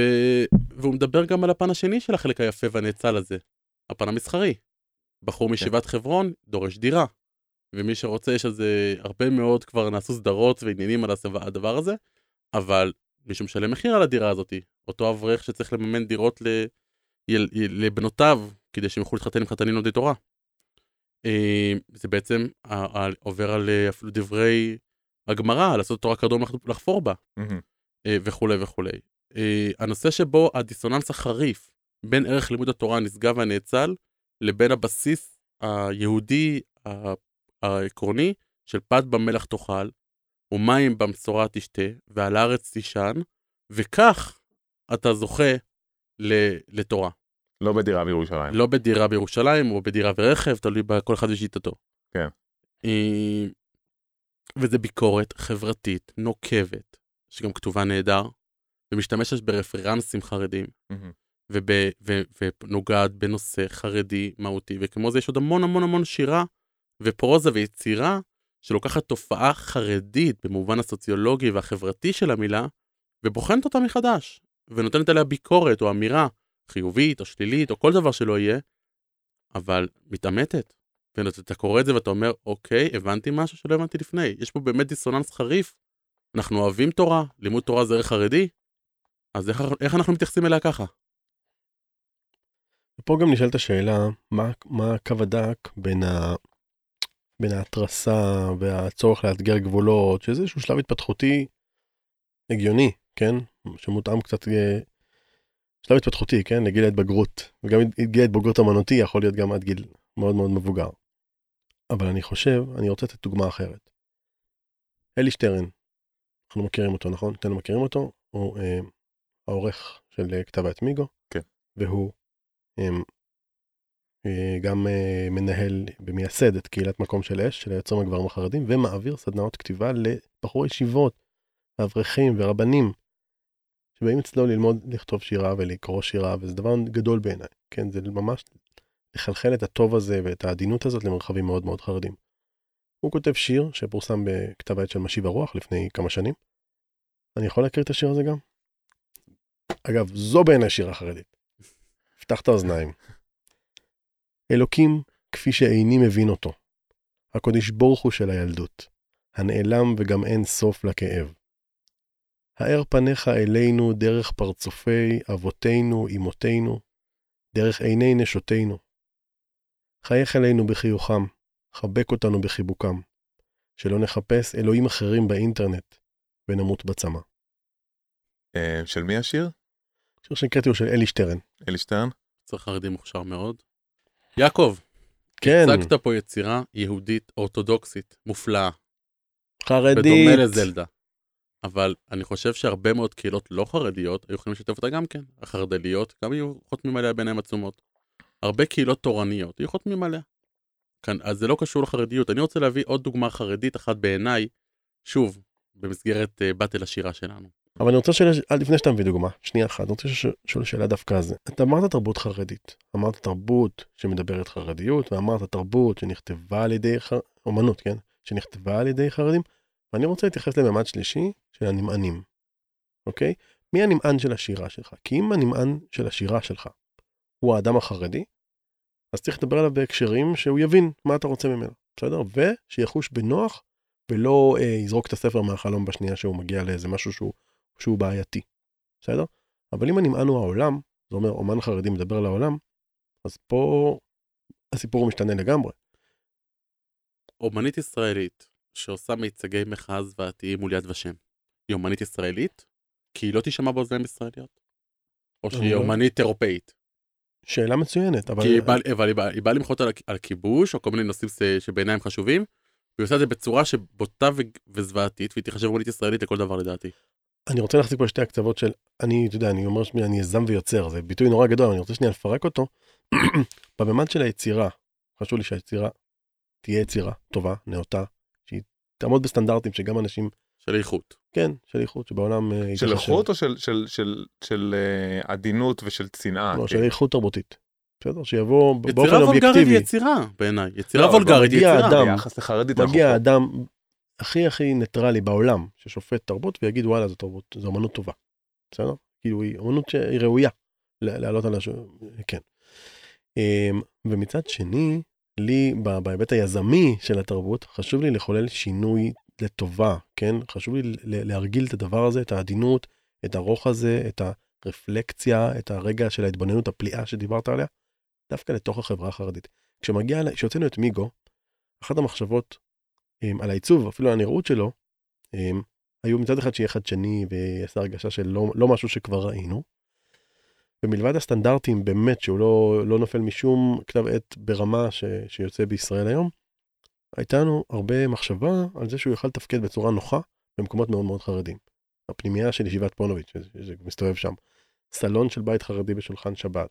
והוא מדבר גם על הפן השני של החלק היפה והנאצל הזה, הפן המסחרי. בחור כן. מישיבת חברון דורש דירה, ומי שרוצה, יש על זה הרבה מאוד, כבר נעשו סדרות ועניינים על הדבר הזה, אבל מישהו משלם מחיר על הדירה הזאתי. אותו אברך שצריך לממן דירות ל... יל... יל- לבנותיו, כדי שהם יוכלו להתחתן עם חתנים לומדי תורה. אה, זה בעצם עובר על אה, אפילו דברי הגמרא, לעשות תורה קרדום לח- לחפור בה. אה, וכולי וכולי. אה, הנושא שבו הדיסוננס החריף בין ערך לימוד התורה הנשגב והנאצל, לבין הבסיס היהודי העקרוני של פת במלח תאכל, ומים במשורה תשתה, ועל הארץ תישן, וכך אתה זוכה ל- לתורה. לא בדירה בירושלים. לא בדירה בירושלים או בדירה ורכב, תלוי בכל אחד ושיטתו. כן. אה, וזה ביקורת חברתית נוקבת, שגם כתובה נהדר, ומשתמשת ברפרנסים חרדים. וב- ו- ונוגעת בנושא חרדי מהותי, וכמו זה יש עוד המון המון המון שירה ופרוזה ויצירה שלוקחת תופעה חרדית במובן הסוציולוגי והחברתי של המילה, ובוחנת אותה מחדש, ונותנת עליה ביקורת או אמירה חיובית או שלילית או כל דבר שלא יהיה, אבל מתעמתת. ואתה קורא את זה ואתה אומר, אוקיי, הבנתי משהו שלא הבנתי לפני. יש פה באמת דיסוננס חריף. אנחנו אוהבים תורה, לימוד תורה זה ערך חרדי, אז איך, איך אנחנו מתייחסים אליה ככה? ופה גם נשאלת השאלה, מה, מה הקו הדק בין, ה, בין ההתרסה והצורך לאתגר גבולות, שזה איזשהו שלב התפתחותי הגיוני, כן? שמותאם קצת, אה, שלב התפתחותי, כן? לגיל ההתבגרות. וגם גיל ההתבגרות אמנותי יכול להיות גם עד גיל מאוד מאוד מבוגר. אבל אני חושב, אני רוצה לתת דוגמה אחרת. אלי שטרן, אנחנו מכירים אותו, נכון? אתם מכירים אותו? הוא אה, העורך של אה, כתב העת מיגו. כן. והוא אה, אה, גם אה, מנהל ומייסד את קהילת מקום של אש, של היוצרים הגברים החרדים, ומעביר סדנאות כתיבה לבחורי ישיבות, אברכים ורבנים, שבאים אצלו ללמוד לכתוב שירה ולקרוא שירה, וזה דבר גדול בעיניי, כן? זה ממש לחלחל את הטוב הזה ואת העדינות הזאת למרחבים מאוד מאוד חרדים. הוא כותב שיר שפורסם בכתב העת של משיב הרוח לפני כמה שנים. אני יכול להקריא את השיר הזה גם? אגב, זו בעיניי שירה חרדית. פתח את האוזניים. אלוקים כפי שאיני מבין אותו. הקודש ברוך הוא של הילדות. הנעלם וגם אין סוף לכאב. האר פניך אלינו דרך פרצופי אבותינו, אמותינו, דרך עיני נשותינו. חייך אלינו בחיוכם, חבק אותנו בחיבוקם, שלא נחפש אלוהים אחרים באינטרנט, ונמות בצמא. אה, של מי השיר? שיר שהקראתי הוא של אלי שטרן. אלי שטרן? צריך חרדי מוכשר מאוד. יעקב, כן, הצגת פה יצירה יהודית אורתודוקסית, מופלאה, חרדית. בדומה לזלדה. אבל אני חושב שהרבה מאוד קהילות לא חרדיות היו יכולים לשתף אותה גם כן. החרדליות גם היו חותמים עליה בעיניים עצומות. הרבה קהילות תורניות היו חותמים עליה. כאן, אז זה לא קשור לחרדיות. אני רוצה להביא עוד דוגמה חרדית אחת בעיניי, שוב, במסגרת uh, באטל השירה שלנו. אבל אני רוצה לשאול, עד לפני שאתה מביא דוגמה, שנייה אחת, אני רוצה לשאול שאלה דווקא על זה. אתה אמרת תרבות חרדית, אמרת תרבות שמדברת חרדיות, ואמרת תרבות שנכתבה על ידי, ח... אומנות, כן? שנכתבה על ידי חרדים, ואני רוצה להתייחס לממד שלישי של הנמענים, אוקיי? מי הנמען של השירה שלך? כי אם הנמען של השירה שלך הוא האדם החרדי, אז צריך לדבר עליו בהקשרים שהוא יבין מה אתה רוצה ממנו, בסדר? ושיחוש בנוח ולא אה, יזרוק את הספר מהחלום בשנייה שהוא מגיע לאיזה משהו שהוא, שהוא בעייתי, בסדר? אבל אם הנמען הוא העולם, זה אומר אומן חרדי מדבר לעולם, אז פה הסיפור משתנה לגמרי. אומנית ישראלית שעושה מיצגי מחאה זוועתיים מול יד ושם, היא אומנית ישראלית? כי היא לא תישמע באוזניים ישראליות? או שהיא לא- אומנית אירופאית? שאלה מצוינת, אבל... כי היא באה- באה- היא באה למחות על על כיבוש, או כל מיני נושאים שבעיניי הם חשובים, והיא עושה את זה בצורה שבוטה ו- וזוועתית, והיא תיחשב אומנית ישראלית לכל דבר לדעתי. אני רוצה להחזיק פה שתי הקצוות של, אני, אתה יודע, אני אומר שאני יזם ויוצר, זה ביטוי נורא גדול, אני רוצה שנייה לפרק אותו. בממד של היצירה, חשוב לי שהיצירה תהיה יצירה טובה, נאותה, שהיא תעמוד בסטנדרטים שגם אנשים, של איכות. כן, של איכות, שבעולם... אה, של. איכות או של- של- של- של אה, עדינות ושל צנעה? לא, כן. של איכות תרבותית. בסדר? שיבוא באופן יצירה וולגרית היא אובייקטיבי. יצירה, בעיניי. יצירה לא, וולגרית היא מגיע יצירה. אדם- ביחס לחרדית אנחנו מגיע פה. האדם הכי הכי ניטרלי בעולם, ששופט תרבות, ויגיד וואלה זו תרבות, זו אמנות טובה. בסדר? כאילו היא אמנות שהיא ראויה לעלות על הש... כן. אמ, ומצד שני, לי בהיבט היזמי של התרבות, חשוב לי לחולל שינוי לטובה, כן? חשוב לי להרגיל את הדבר הזה, את העדינות, את הרוך הזה, את הרפלקציה, את הרגע של ההתבוננות הפליאה שדיברת עליה, דווקא לתוך החברה החרדית. כשמגיע, כשהוצאנו את מיגו, אחת המחשבות על העיצוב, אפילו על הנראות שלו, um, היו מצד אחד שיהיה חדשני ויעשה הרגשה של לא, לא משהו שכבר ראינו. ומלבד הסטנדרטים באמת שהוא לא, לא נופל משום כתב עת ברמה ש, שיוצא בישראל היום, הייתה לנו הרבה מחשבה על זה שהוא יוכל לתפקד בצורה נוחה במקומות מאוד מאוד חרדים. הפנימייה של ישיבת פונוביץ', שזה מסתובב שם, סלון של בית חרדי בשולחן שבת,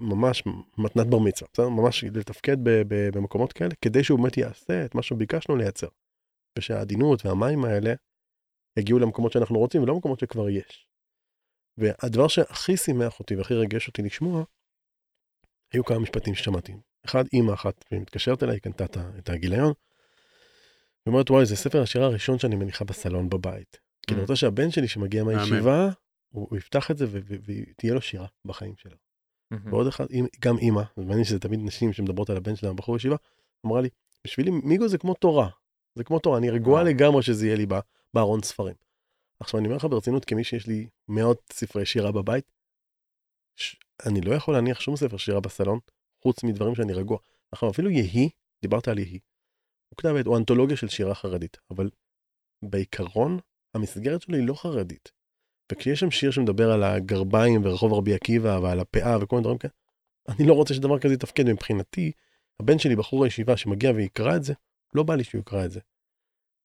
ממש מתנת בר מצווה, בסדר? ממש לתפקד במקומות כאלה, כדי שהוא באמת יעשה את מה שביקשנו לייצר. ושהעדינות והמים האלה יגיעו למקומות שאנחנו רוצים ולא למקומות שכבר יש. והדבר שהכי שימח אותי והכי ריגש אותי לשמוע, היו כמה משפטים ששמעתי. אחד, אימא אחת מתקשרת אליי, קנתה את הגיליון, ואומרת, וואי, זה ספר השירה הראשון שאני מניחה בסלון בבית. כי אני Mm. רוצה שהבן שלי שמגיע מהישיבה, הוא יפתח את זה ותהיה לו שירה בחיים שלו. ועוד אחד, גם אימא, מעניין שזה תמיד נשים שמדברות על הבן שלהם בחור ישיבה, אמרה לי, בשבילי מיגו זה כמו תורה, זה כמו תורה, אני רגועה. לגמרי שזה יהיה לי בארון ספרים. עכשיו אני אומר לך ברצינות, כמי שיש לי מאות ספרי שירה בבית, ש... אני לא יכול להניח שום ספר שירה בסלון, חוץ מדברים שאני רגוע. עכשיו אפילו יהי, דיברת על יהי, הוא כתב עת, הוא אנתולוגיה של שירה חרדית, אבל בעיקרון, המסגרת שלו היא לא חרדית. וכשיש שם שיר שמדבר על הגרביים ורחוב רבי עקיבא ועל הפאה וכל מיני דברים כאלה, אני לא רוצה שדבר כזה יתפקד מבחינתי. הבן שלי, בחור הישיבה שמגיע ויקרא את זה, לא בא לי שהוא יקרא את זה.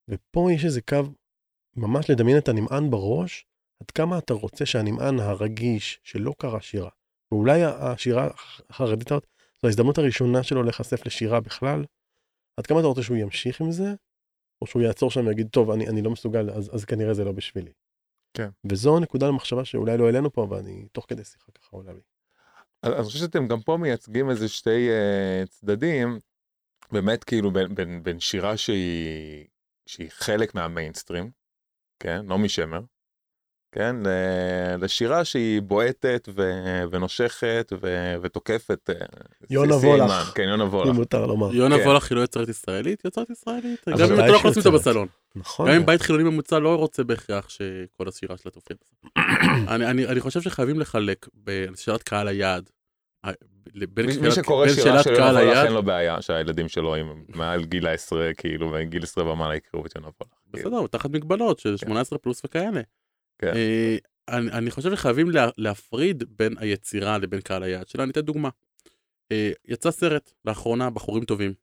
ופה יש איזה קו, ממש לדמיין את הנמען בראש, עד כמה אתה רוצה שהנמען הרגיש, שלא קרא שירה, ואולי השירה החרדית הזאת, זו ההזדמנות הראשונה שלו להיחשף לשירה בכלל. עד כמה אתה רוצה שהוא ימשיך עם זה, או שהוא יעצור שם ויגיד, טוב, אני, אני לא מסוגל, אז, אז כנראה זה לא בשבילי. כן. וזו נקודה למחשבה שאולי לא העלינו פה, אבל אני תוך כדי שיחה ככה עולה לי. אני חושב שאתם גם פה מייצגים איזה שתי uh, צדדים, באמת כאילו בין, בין, בין שירה שהיא, שהיא חלק מהמיינסטרים, כן, נעמי שמר, כן, לשירה שהיא בועטת ו- ונושכת ו- ותוקפת. אה, יונה וולך. סיימן, כן, יונה אם וולך. מותר לומר. יונה כן. וולך היא לא יוצרת ישראלית, יוצרת ישראלית. גם אם אתה לא יכול לשים אותה. בסלון. נכון. גם אם בית חילוני ממוצע לא רוצה בהכרח שכל השירה שלה תופיע. אני, אני, אני חושב שחייבים לחלק שאלת קהל היעד. בין מי, שאלת- מי שקורא בין שירה של יונה וולך היעד, אין לו בעיה שהילדים שלו הם מעל גיל העשרה כאילו וגיל עשרה ומעלה יקראו את יונה וולך. כאילו. בסדר, תחת מגבלות של 18 פלוס וכאלה. כן. אה, אני, אני חושב שחייבים לה, להפריד בין היצירה לבין קהל היעד שלה. אני אתן דוגמה. אה, יצא סרט לאחרונה, בחורים טובים.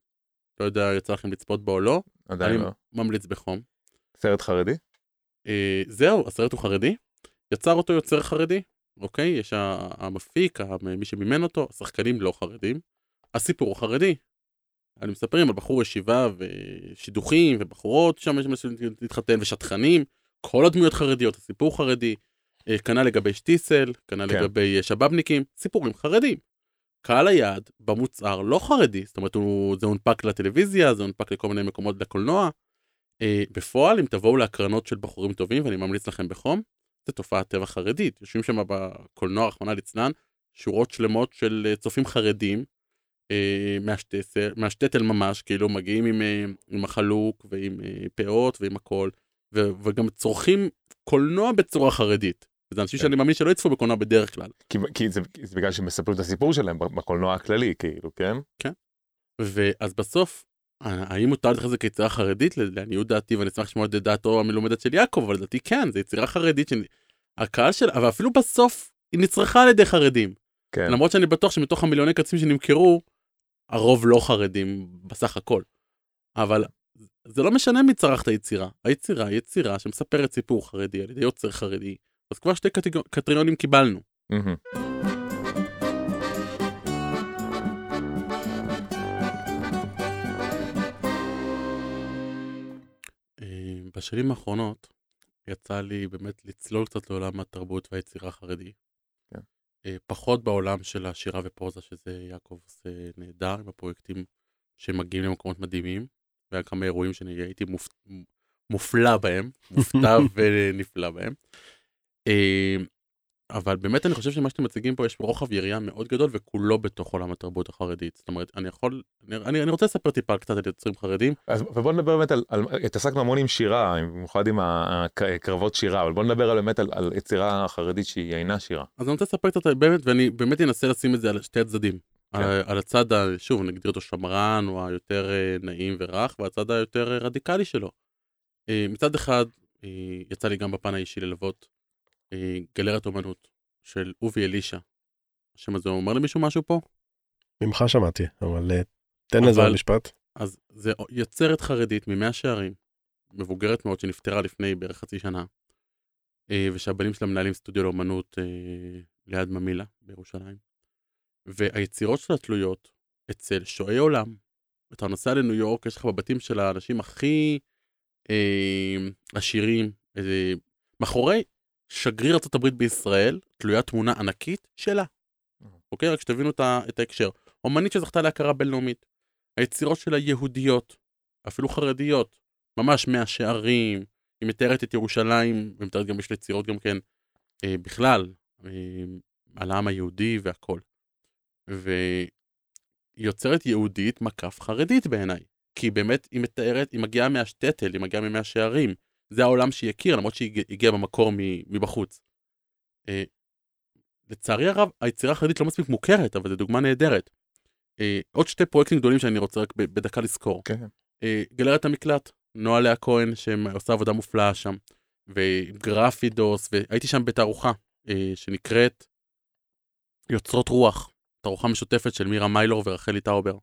לא יודע, יצא לכם לצפות בו או לא, עדיין אני לא. ממליץ בחום. סרט חרדי? אה, זהו, הסרט הוא חרדי. יצר אותו יוצר חרדי, אוקיי? יש המפיק, מי שמימן אותו, השחקנים לא חרדים. הסיפור הוא חרדי. אני מספרים על בחור ישיבה ושידוכים ובחורות שם יש להתחתן ושטחנים. כל הדמויות חרדיות, הסיפור חרדי. אה, כנ"ל לגבי שטיסל, כנ"ל כן. לגבי אה, שבאבניקים, סיפורים חרדים. קהל היעד במוצר לא חרדי, זאת אומרת הוא, זה הונפק לטלוויזיה, זה הונפק לכל מיני מקומות לקולנוע. אה, בפועל, אם תבואו להקרנות של בחורים טובים, ואני ממליץ לכם בחום, זה תופעת טבע חרדית. יושבים שם בקולנוע, רחמנא ליצלן, שורות שלמות של צופים חרדים, אה, מהשטטל ממש, כאילו מגיעים עם, אה, עם החלוק ועם אה, פאות ועם הכל, וגם צורכים קולנוע בצורה חרדית. זה אנשים כן. שאני מאמין שלא יצפו בקולנוע בדרך כלל. כי, כי זה, זה בגלל שמספרים את הסיפור שלהם בקולנוע הכללי כאילו כן? ואז בסוף, האם מותר להתייחס לזה כיצירה חרדית? לעניות דעתי, ואני אשמח לשמוע את דעתו המלומדת של יעקב, אבל לדעתי כן, זו יצירה חרדית, שהקהל של... אבל אפילו בסוף, היא נצרכה על ידי חרדים. כן. למרות שאני בטוח שמתוך המיליוני כרטיסים שנמכרו, הרוב לא חרדים בסך הכל. אבל זה לא משנה מי צרך את היצירה. היצירה היא יצירה שמספרת סיפור חרדי על ידי יוצר חרדי. אז כבר שתי. קטריונים קיבלנו. אה, בשנים האחרונות יצא לי באמת לצלול קצת לעולם התרבות והיצירה החרדי. כן. אה, פחות בעולם של השירה ופרוזה, שזה יעקב עושה נהדר, עם הפרויקטים שמגיעים למקומות מדהימים, והיה כמה אירועים שאני הייתי מופ... מופלא בהם, מופתע ונפלא בהם. אה, אבל באמת אני חושב שמה שאתם מציגים פה יש פה רוחב יריעה מאוד גדול וכולו בתוך עולם התרבות החרדית. זאת אומרת, אני יכול, אני, אני, רוצה לספר טיפה קצת על יוצרים חרדים. אז ובוא נדבר באמת על, על התעסקנו המון עם שירה, במיוחד עם הקרבות שירה, אבל בוא נדבר על, באמת על, על יצירה חרדית שהיא אינה שירה. אז אני רוצה לספר קצת באמת, ואני באמת אנסה לשים את זה על שתי הצדדים. כן. על, על הצד, שוב, נגדיר אותו שמרן, או היותר אה, נעים ורך, והצד היותר אה, רדיקלי שלו. אה, מצד אחד, אה, יצא לי גם בפן האישי ללוות אה, גלריית אומנות של אובי אלישע. השם הזה אומר למישהו משהו פה? ממך שמעתי, אבל אה, תן לזה משפט. אז זה יוצרת חרדית ממאה שערים, מבוגרת מאוד שנפטרה לפני בערך חצי שנה, אה, ושהבנים שלה מנהלים סטודיו לאומנות אה, ליד ממילא בירושלים. והיצירות שלה תלויות אצל שועי עולם. אתה נוסע לניו יורק, יש לך בבתים של האנשים הכי אה, עשירים, אה, מאחורי שגריר ארה"ב בישראל, תלויה תמונה ענקית שלה. אוקיי? רק שתבינו את ההקשר. אומנית שזכתה להכרה בינלאומית. היצירות שלה יהודיות, אפילו חרדיות, ממש מהשערים, היא מתארת את ירושלים, ומתארת גם, יש לה יצירות גם כן, אה, בכלל, אה, על העם היהודי והכל. והיא יוצרת יהודית מקף חרדית בעיניי. כי באמת היא מתארת, היא מגיעה מהשטטל, היא מגיעה ממאה שערים. זה העולם שהיא הכירה, למרות שהיא הג- הגיעה במקור מבחוץ. אה, לצערי הרב, היצירה החרדית לא מספיק מוכרת, אבל זו דוגמה נהדרת. אה, עוד שתי פרויקטים גדולים שאני רוצה רק בדקה לזכור. כן. אה, גלריית המקלט, נועה לאה כהן, שעושה עבודה מופלאה שם, וגרפידוס, והייתי שם בתערוכה אה, שנקראת יוצרות רוח, תערוכה משותפת של מירה מיילור ורחלי טאובר.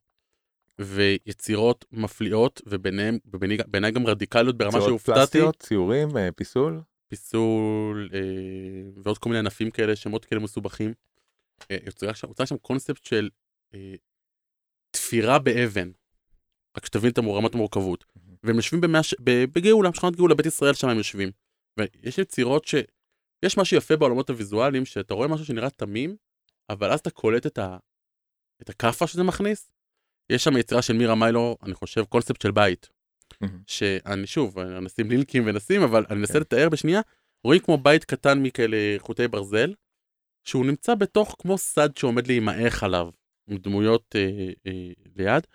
ויצירות מפליאות, וביניהם, ובעיני- בעיניי גם רדיקליות ברמה יצירות שהופתעתי. פלסטיות, ציורים, אה, פיסול. פיסול אה, ועוד כל מיני ענפים כאלה, שמות כאלה מסובכים. אה, יוצרה שם, שם קונספט של אה, תפירה באבן. רק שתבין את רמת המורכבות. והם יושבים במאה ש... ב- בגאולה, בשכונת גאולה, בית ישראל שם הם יושבים. ויש יצירות ש... יש משהו יפה בעולמות הוויזואליים, שאתה רואה משהו שנראה תמים, אבל אז אתה קולט את, ה... את הכאפה שזה מכניס. יש שם יצירה של מירה מיילו, אני חושב, קונספט של בית. שאני שוב, נשים לינקים ונשים, אבל אני מנסה כן. לתאר בשנייה, רואים כמו בית קטן מכאלה חוטי ברזל, שהוא נמצא בתוך כמו סד שעומד להימעך עליו, עם דמויות אה, אה, ליד,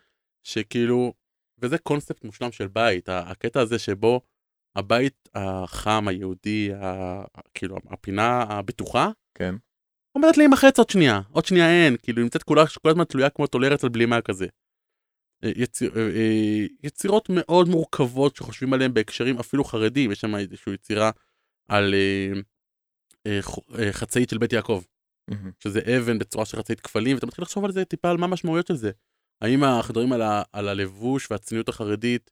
שכאילו, וזה קונספט מושלם של בית, הקטע הזה שבו הבית החם, היהודי, ה, כאילו הפינה הבטוחה, כן. עומדת להימחץ עוד שנייה, עוד שנייה אין, כאילו נמצאת כולה כל הזמן תלויה כמו טולרת על בלימה כזה. אה, יציר, אה, אה, יצירות מאוד מורכבות שחושבים עליהן בהקשרים אפילו חרדים, יש שם איזושהי יצירה על חצאית של בית יעקב, מהמם. שזה אבן בצורה של חצאית כפלים, ואתה מתחיל לחשוב על זה טיפה על מה המשמעויות של זה. האם אנחנו מדברים על, ה, על הלבוש והצניעות החרדית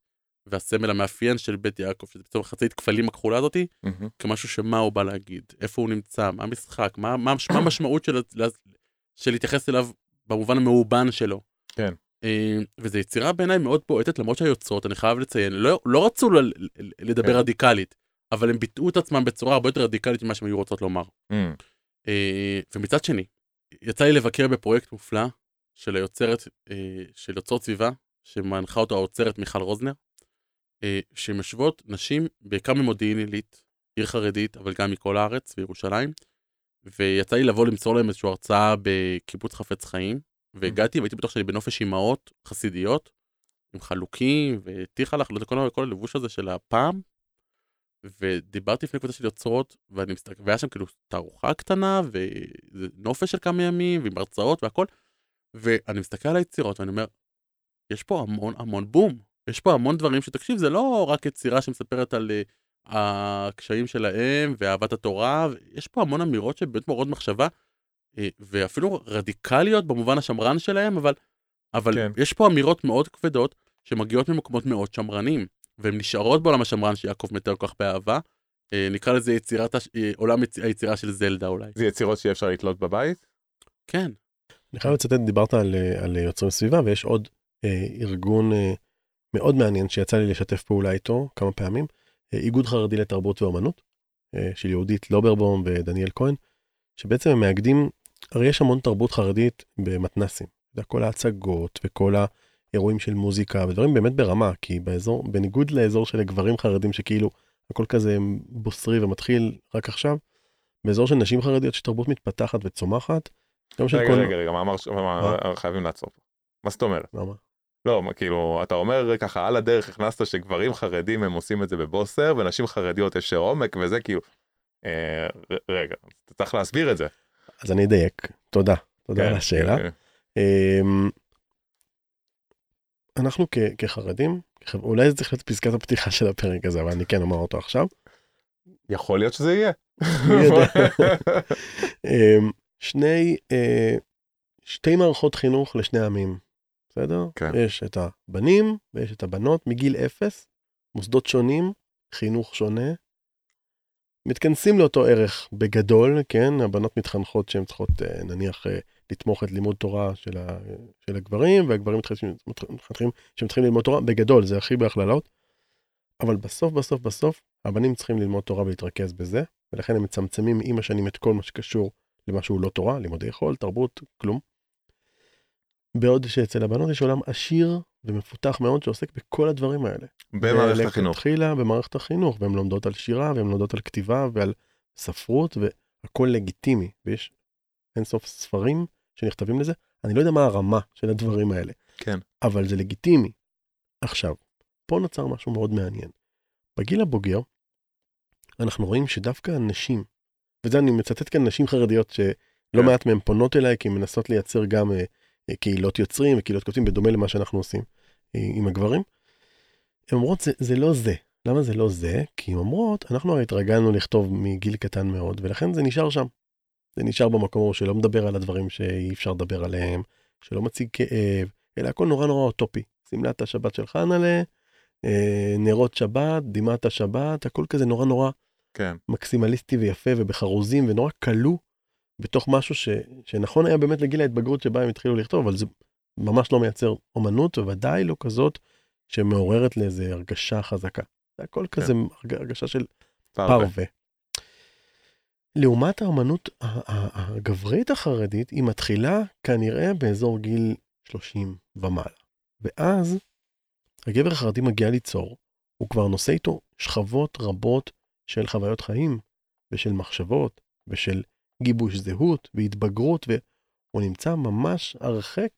והסמל המאפיין של בית יעקב, שזה בעצם חצאית כפלים הכחולה הזאתי. כמשהו שמה הוא בא להגיד, איפה הוא נמצא, מה המשחק, מה, מה, מה המשמעות של, של להתייחס אליו במובן המאובן שלו. כן. אה, וזו יצירה בעיניי מאוד בועטת, למרות שהיוצרות, אני חייב לציין, לא, לא רצו ל, לדבר כן. רדיקלית, אבל הם ביטאו את עצמם בצורה הרבה יותר רדיקלית ממה שהם היו רוצות לומר. אה, ומצד שני, יצא לי לבקר בפרויקט מופלא של היוצרת, אה, של יוצרות סביבה, שמנחה אותו האוצרת מיכל רוזנר, אה, יושבות נשים, בעיקר ממודיעין עילית, עיר חרדית, אבל גם מכל הארץ וירושלים, ויצא לי לבוא למסור להם איזושהי הרצאה בקיבוץ חפץ חיים, והגעתי והייתי בטוח שאני בנופש אימהות חסידיות, עם חלוקים וטיחלך, לא יודע, כל, כל הלבוש הזה של הפעם, ודיברתי לפני קבוצה של יוצרות, ואני מסתכל, והיה שם כאילו תערוכה קטנה, ונופש של כמה ימים, ועם הרצאות והכל, ואני מסתכל על היצירות ואני אומר, יש פה המון המון בום, יש פה המון דברים שתקשיב, זה לא רק יצירה שמספרת על uh, הקשיים שלהם ואהבת התורה, יש פה המון אמירות שבאמת מעוררות מחשבה, uh, ואפילו רדיקליות במובן השמרן שלהם, אבל, אבל כן. יש פה אמירות מאוד כבדות שמגיעות ממקומות מאוד שמרנים, והן נשארות בעולם השמרן שיעקב מתאר כל כך באהבה. Uh, נקרא לזה יצירת, הש... uh, עולם יצ... היצירה של זלדה אולי. זה יצירות שאי אפשר לתלות בבית? כן, אני חייב לצטט, דיברת על, על יוצרים סביבה, ויש עוד אה, ארגון אה, מאוד מעניין שיצא לי לשתף פעולה איתו כמה פעמים, אה, איגוד חרדי לתרבות ואומנות, אה, של יהודית לוברבום ודניאל כהן, שבעצם הם מאגדים, הרי יש המון תרבות חרדית במתנסים, כל ההצגות וכל האירועים של מוזיקה ודברים באמת ברמה, כי באזור, בניגוד לאזור של גברים חרדים שכאילו הכל כזה בוסרי ומתחיל רק עכשיו, באזור של נשים חרדיות שתרבות מתפתחת וצומחת, גם של רגע, כל... רגע, רגע, מה אמר, חייבים לעצור. מה זאת אומרת? למה? לא, כאילו, אתה אומר ככה, על הדרך הכנסת שגברים חרדים הם עושים את זה בבוסר, ונשים חרדיות יש עומק, וזה כאילו... אה, רגע, אתה צריך להסביר את זה. אז אני אדייק, תודה, תודה כן, על השאלה. כן, אמ, אנחנו כ- כחרדים, אולי זה צריך להיות פסקת הפתיחה של הפרק הזה, אבל אני כן אומר אותו עכשיו. יכול להיות שזה יהיה. אמ, שני, אה, שתי מערכות חינוך לשני עמים, בסדר? כן. יש את הבנים ויש את הבנות מגיל אפס, מוסדות שונים, חינוך שונה. מתכנסים לאותו ערך בגדול, כן? הבנות מתחנכות שהן צריכות אה, נניח אה, לתמוך את לימוד תורה של, ה, של הגברים, והגברים מתחנכים מתחנכים שהם צריכים ללמוד תורה, בגדול, זה הכי בהכללות. אבל בסוף בסוף בסוף הבנים צריכים ללמוד תורה ולהתרכז בזה, ולכן הם מצמצמים עם השנים את כל מה שקשור למה שהוא לא תורה, לימודי חול, תרבות, כלום. בעוד שאצל הבנות יש עולם עשיר ומפותח מאוד שעוסק בכל הדברים האלה. במערכת החינוך. תחילה במערכת החינוך, והן לומדות על שירה, והן לומדות על כתיבה ועל ספרות, והכל לגיטימי, ויש אינסוף ספרים שנכתבים לזה. אני לא יודע מה הרמה של הדברים האלה, כן. אבל זה לגיטימי. עכשיו, פה נוצר משהו מאוד מעניין. בגיל הבוגר, אנחנו רואים שדווקא הנשים, וזה אני מצטט כאן נשים חרדיות שלא כן. מעט מהן פונות אליי כי הן מנסות לייצר גם אה, קהילות יוצרים וקהילות כותבים בדומה למה שאנחנו עושים אה, עם הגברים. הן אומרות זה, זה לא זה. למה זה לא זה? כי הן אומרות, אנחנו הרי התרגלנו לכתוב מגיל קטן מאוד ולכן זה נשאר שם. זה נשאר במקום שלא מדבר על הדברים שאי אפשר לדבר עליהם, שלא מציג כאב, אלא הכל נורא נורא אוטופי. שמלת השבת של חנה'לה, אה, נרות שבת, דמעת השבת, הכל כזה נורא נורא כן. מקסימליסטי ויפה ובחרוזים ונורא כלוא בתוך משהו ש, שנכון היה באמת לגיל ההתבגרות שבה הם התחילו לכתוב, אבל זה ממש לא מייצר אומנות, ובוודאי לא כזאת שמעוררת לאיזה הרגשה חזקה. זה הכל כן. כזה הרג- הרגשה של פרווה. לעומת האומנות הגברית החרדית, היא מתחילה כנראה באזור גיל 30 ומעלה. ואז הגבר החרדי מגיע ליצור, הוא כבר נושא איתו שכבות רבות של חוויות חיים, ושל מחשבות, ושל גיבוש זהות, והתבגרות, והוא נמצא ממש הרחק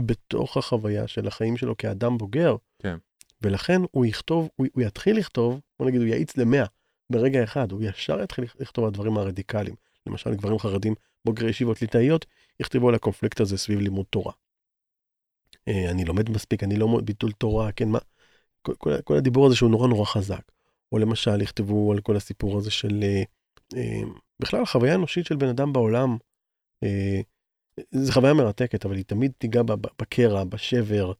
בתוך החוויה של החיים שלו כאדם בוגר. כן. ולכן הוא יכתוב, הוא, הוא יתחיל לכתוב, בוא נגיד, הוא יאיץ למאה ברגע אחד, הוא ישר יתחיל לכתוב על הדברים הרדיקליים. למשל, גברים חרדים בוגרי ישיבות ליטאיות, יכתבו על הקונפליקט הזה סביב לימוד תורה. אה, אני לומד מספיק, אני לא ביטול תורה, כן, מה? כל, כל, כל הדיבור הזה שהוא נורא נורא חזק. או למשל, יכתבו על כל הסיפור הזה של, אה, אה, בכלל, החוויה האנושית של בן אדם בעולם. אה, זו חוויה מרתקת, אבל היא תמיד תיגע בקרע, בשבר,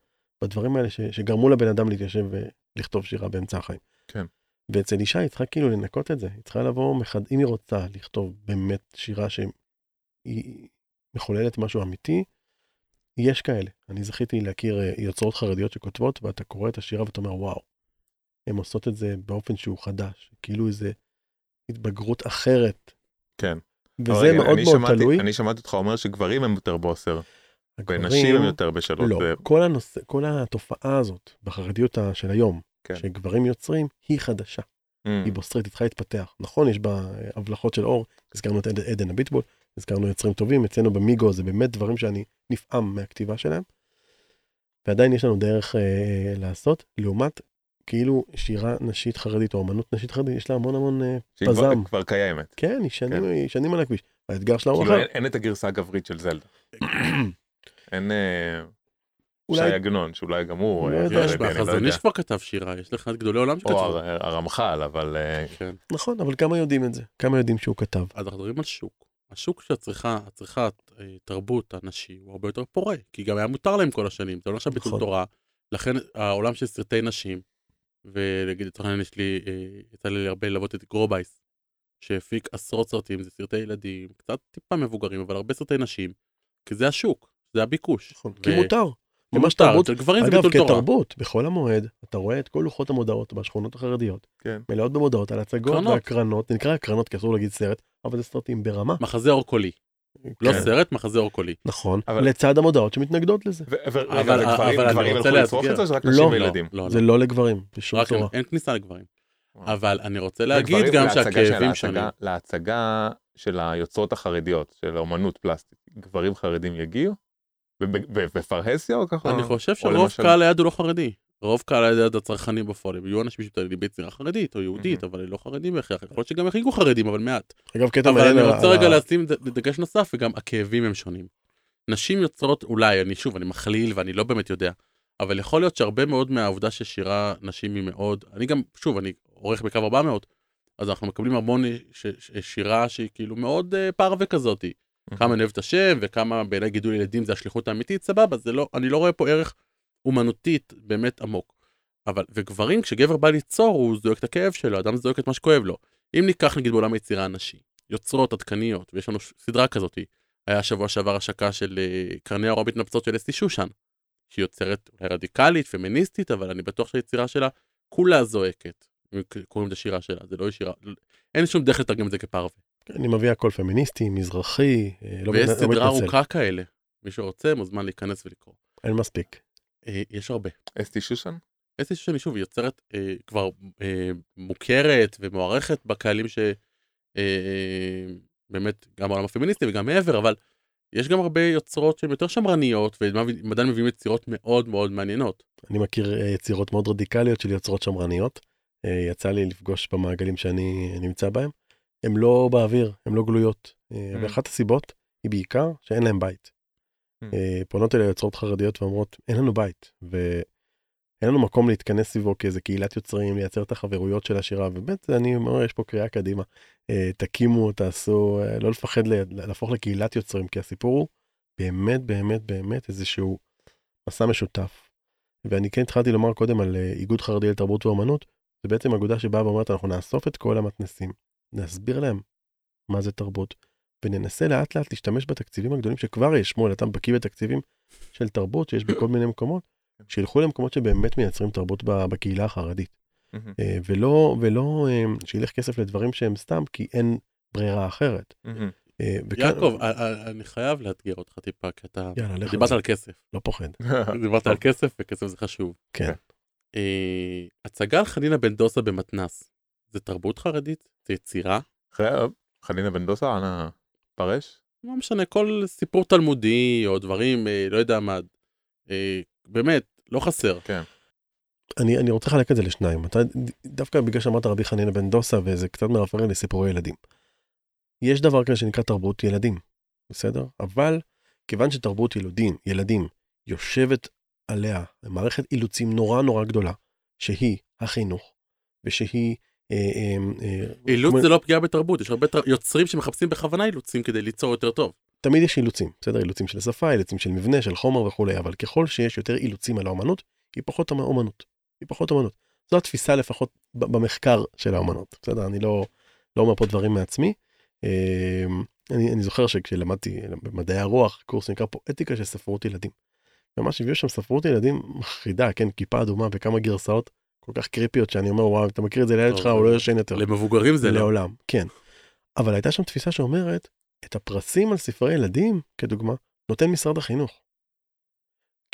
בדברים האלה ש, שגרמו לבן אדם להתיישב ולכתוב שירה באמצע החיים. כן. ואצל אישה היא צריכה כאילו לנקות את זה, היא צריכה לבוא, מחד... אם היא רוצה לכתוב באמת שירה שהיא מחוללת משהו אמיתי, יש כאלה. אני זכיתי להכיר אה, יוצרות חרדיות שכותבות, ואתה קורא את השירה ואתה אומר, וואו, הן עושות את זה באופן שהוא חדש, כאילו איזה התבגרות אחרת. כן. וזה רגע, מאוד מאוד שמעתי- תלוי. אני שמעתי אותך אומר שגברים הם יותר בוסר, הגברים- ונשים הם יותר בשלות. לא, זה- כל הנושא, כל התופעה הזאת בחרדיות של היום, כן. שגברים יוצרים, היא חדשה. Mm, היא בוסרית, היא צריכה להתפתח. נכון, יש בה אה, הבלחות של אור, הזכרנו את עד- עדן הביטבול, הזכרנו יוצרים טובים, אצלנו במיגו זה באמת דברים שאני נפעם מהכתיבה שלהם. ועדיין יש לנו דרך אה, לעשות, לעומת כאילו שירה נשית חרדית או אמנות נשית חרדית, יש לה המון המון אה, שהיא כבר- פזם. כבר קיימת. כן, היא שנים, כן. היא שנים על הכביש. האתגר שלה הוא כאילו אחר. אין- אין את הגרסה הגברית של זלדה. אין אה, אולי- שי עגנון, שאולי גם הוא לא אה, יש לא. איש כבר כתב שירה, יש לך את גדולי עולם או שכתבו. הר- הרמח"ל, אבל כן. נכון, אבל כמה יודעים את זה? כמה יודעים שהוא כתב? אז אנחנו מדברים על שוק. השוק של הצריכה, הצריכת תרבות הנשי הוא הרבה יותר פורה, כי גם היה מותר להם כל השנים, זה לא עכשיו ביטול נכון. תורה, לכן העולם של סרטי נשים, ולהגיד לצורך העניין יש לי, אה, יצא לי הרבה ללוות את גרובייס, שהפיק עשרות סרטים, זה סרטי ילדים, קצת טיפה מבוגרים, אבל הרבה סרטי נשים, כי זה השוק, זה הביקוש. נכון, ו- כי מותר. ממש תרבות. גברים זה אגב, ביטול תורה. כתרבות, בחול המועד, אתה רואה את כל לוחות המודעות בשכונות החרדיות, כן. מלאות במודעות על הצגות הקרנות. והקרנות, זה נקרא הקרנות כי אסור להגיד סרט, אבל זה סרטים ברמה. מחזה אור קולי, לא כן, סרט, מחזה אור קולי. נכון, לצד המודעות שמתנגדות לזה. אבל- גברים- אני רוצה ילכו לצרוך לאתגר. את זה, או שזה רק לא, נשים לא. וילדים? לא, לא. זה לא לגברים, בשום צורה. אין כניסה לגברים. אבל אני רוצה להגיד גם שהכאבים שונים. להצגה של היוצרות החרדיות, של האומנות פלסטית, גברים חרדים יגיעו? בפרהסיה או ככה? אני חושב או שרוב קהל היעד הוא לא חרדי. רוב קהל היעד הצרכנים בפועל הם יהיו אנשים שמתעללים ביצירה חרדית או יהודית, אבל הם לא חרדים בהכרח. יכול להיות שגם יחגגו חרדים, אבל מעט. אגב, קטע אבל מעניין אני על רוצה רגע לשים דגש נוסף, וגם הכאבים הם שונים. נשים יוצרות, אולי, אני שוב, אני מכליל ואני לא באמת יודע, אבל יכול להיות שהרבה מאוד מהעובדה ששירה נשים היא מאוד, אני גם, שוב, אני עורך בקו 400, אז אנחנו מקבלים המון שירה שהיא כאילו מאוד אה, פרווה כזאתי. כמה אני אוהב את השם, וכמה בעיניי גידול ילדים זה השליחות האמיתית, סבבה, זה לא, אני לא רואה פה ערך אומנותית באמת עמוק. אבל, וגברים, כשגבר בא ליצור, הוא זועק את הכאב שלו, אדם זועק את מה שכואב לו. אם ניקח נגיד בעולם היצירה הנשי, יוצרות עדכניות, ויש לנו סדרה כזאת, היה שבוע שעבר השקה של אה, קרני האור המתנפצות של אסתי שושן, שהיא יוצרת רדיקלית, פמיניסטית, אבל אני בטוח שהיצירה שלה כולה זועקת. קוראים את השירה שלה, זה לא שירה, אין שום דרך לתרגם את זה כפרווה. אני מביא הכל פמיניסטי, מזרחי, אה, לא ויש לא סדרה מתנצל. ארוכה כאלה. מי שרוצה מוזמן להיכנס ולקרוא. אין מספיק. אה, יש הרבה. אסתי שושן? אסתי שושן שוב היא יוצרת אה, כבר אה, מוכרת ומוערכת בקהלים ש... אה, אה, גם בעולם הפמיניסטי וגם מעבר, אבל יש גם הרבה יוצרות שהן יותר שמרניות עדיין מביאים יצירות מאוד מאוד מעניינות. אני מכיר אה, יצירות מאוד רדיקליות של יוצרות שמרניות. אה, יצא לי לפגוש במעגלים שאני נמצא בהם. הן לא באוויר, הן לא גלויות. אה, Mm. ואחת הסיבות היא בעיקר שאין להם בית. Mm. אה, פונות אליי יוצרות חרדיות ואומרות, אין לנו בית, ואין לנו מקום להתכנס סביבו כאיזה קהילת יוצרים, לייצר את החברויות של השירה, ובאמת, אני אומר, יש פה קריאה קדימה. אה, תקימו, תעשו, אה, לא לפחד להפוך לקהילת יוצרים, כי הסיפור הוא באמת, באמת, באמת איזשהו מסע משותף. ואני כן התחלתי לומר קודם על איגוד חרדי לתרבות ואומנות, זה בעצם אגודה שבאה ואומרת, אנחנו נאסוף את כל המתנסים, נסביר להם מה זה תרבות, וננסה לאט לאט להשתמש בתקציבים הגדולים שכבר יש, שמואל, אתה בקיא בתקציבים, של תרבות שיש בכל מיני מקומות, שילכו למקומות שבאמת מייצרים תרבות בקהילה החרדית. אה, ולא, ולא אה, שילך כסף לדברים שהם סתם, כי אין ברירה אחרת. אה, וכאן- יעקב, אני חייב לאתגר אותך טיפה, כי אתה יאללה, דיברת זה. על כסף. לא פוחד. דיברת על כסף, וכסף זה חשוב. כן. אה, הצגה על חנינה בן דוסה במתנס, זה תרבות חרדית? זה יצירה? חייב. חנינה בן דוסה, אנא פרש. לא משנה, כל סיפור תלמודי או דברים, אה, לא יודע מה, אה, באמת, לא חסר. אני, אני רוצה לחלק את זה לשניים. אתה, דווקא בגלל שאמרת רבי חנינא בן דוסה, וזה קצת מרפרר לסיפורי ילדים. יש דבר כזה שנקרא תרבות ילדים, בסדר? אבל כיוון שתרבות ילדים, ילדים יושבת עליה מערכת אילוצים נורא נורא גדולה, שהיא החינוך, ושהיא... אה, אה, אה, אילוץ זה לא פגיעה בתרבות, יש הרבה יוצרים שמחפשים בכוונה אילוצים כדי ליצור יותר טוב. תמיד יש אילוצים, בסדר? אילוצים של שפה, אילוצים של מבנה, של חומר וכולי, אבל ככל שיש יותר אילוצים על האומנות, היא פחות אומנות. היא פחות אומנות. זו התפיסה לפחות במחקר של האומנות, בסדר? אני לא, לא אומר פה דברים מעצמי. אני, אני זוכר שכשלמדתי במדעי הרוח, קורס שנקרא פואטיקה של ספרות ילדים. ממש הביאו שם ספרות ילדים מחרידה, כן, כיפה אדומה בכמה גרסאות כל כך קריפיות שאני אומר, וואו, אתה מכיר את זה לילד שלך, הוא לא ישן יותר. למבוגרים זה לא. לעולם, כן. אבל הייתה שם תפיסה שאומרת, את הפרסים על ספרי ילדים, כדוגמה, נותן משרד החינוך.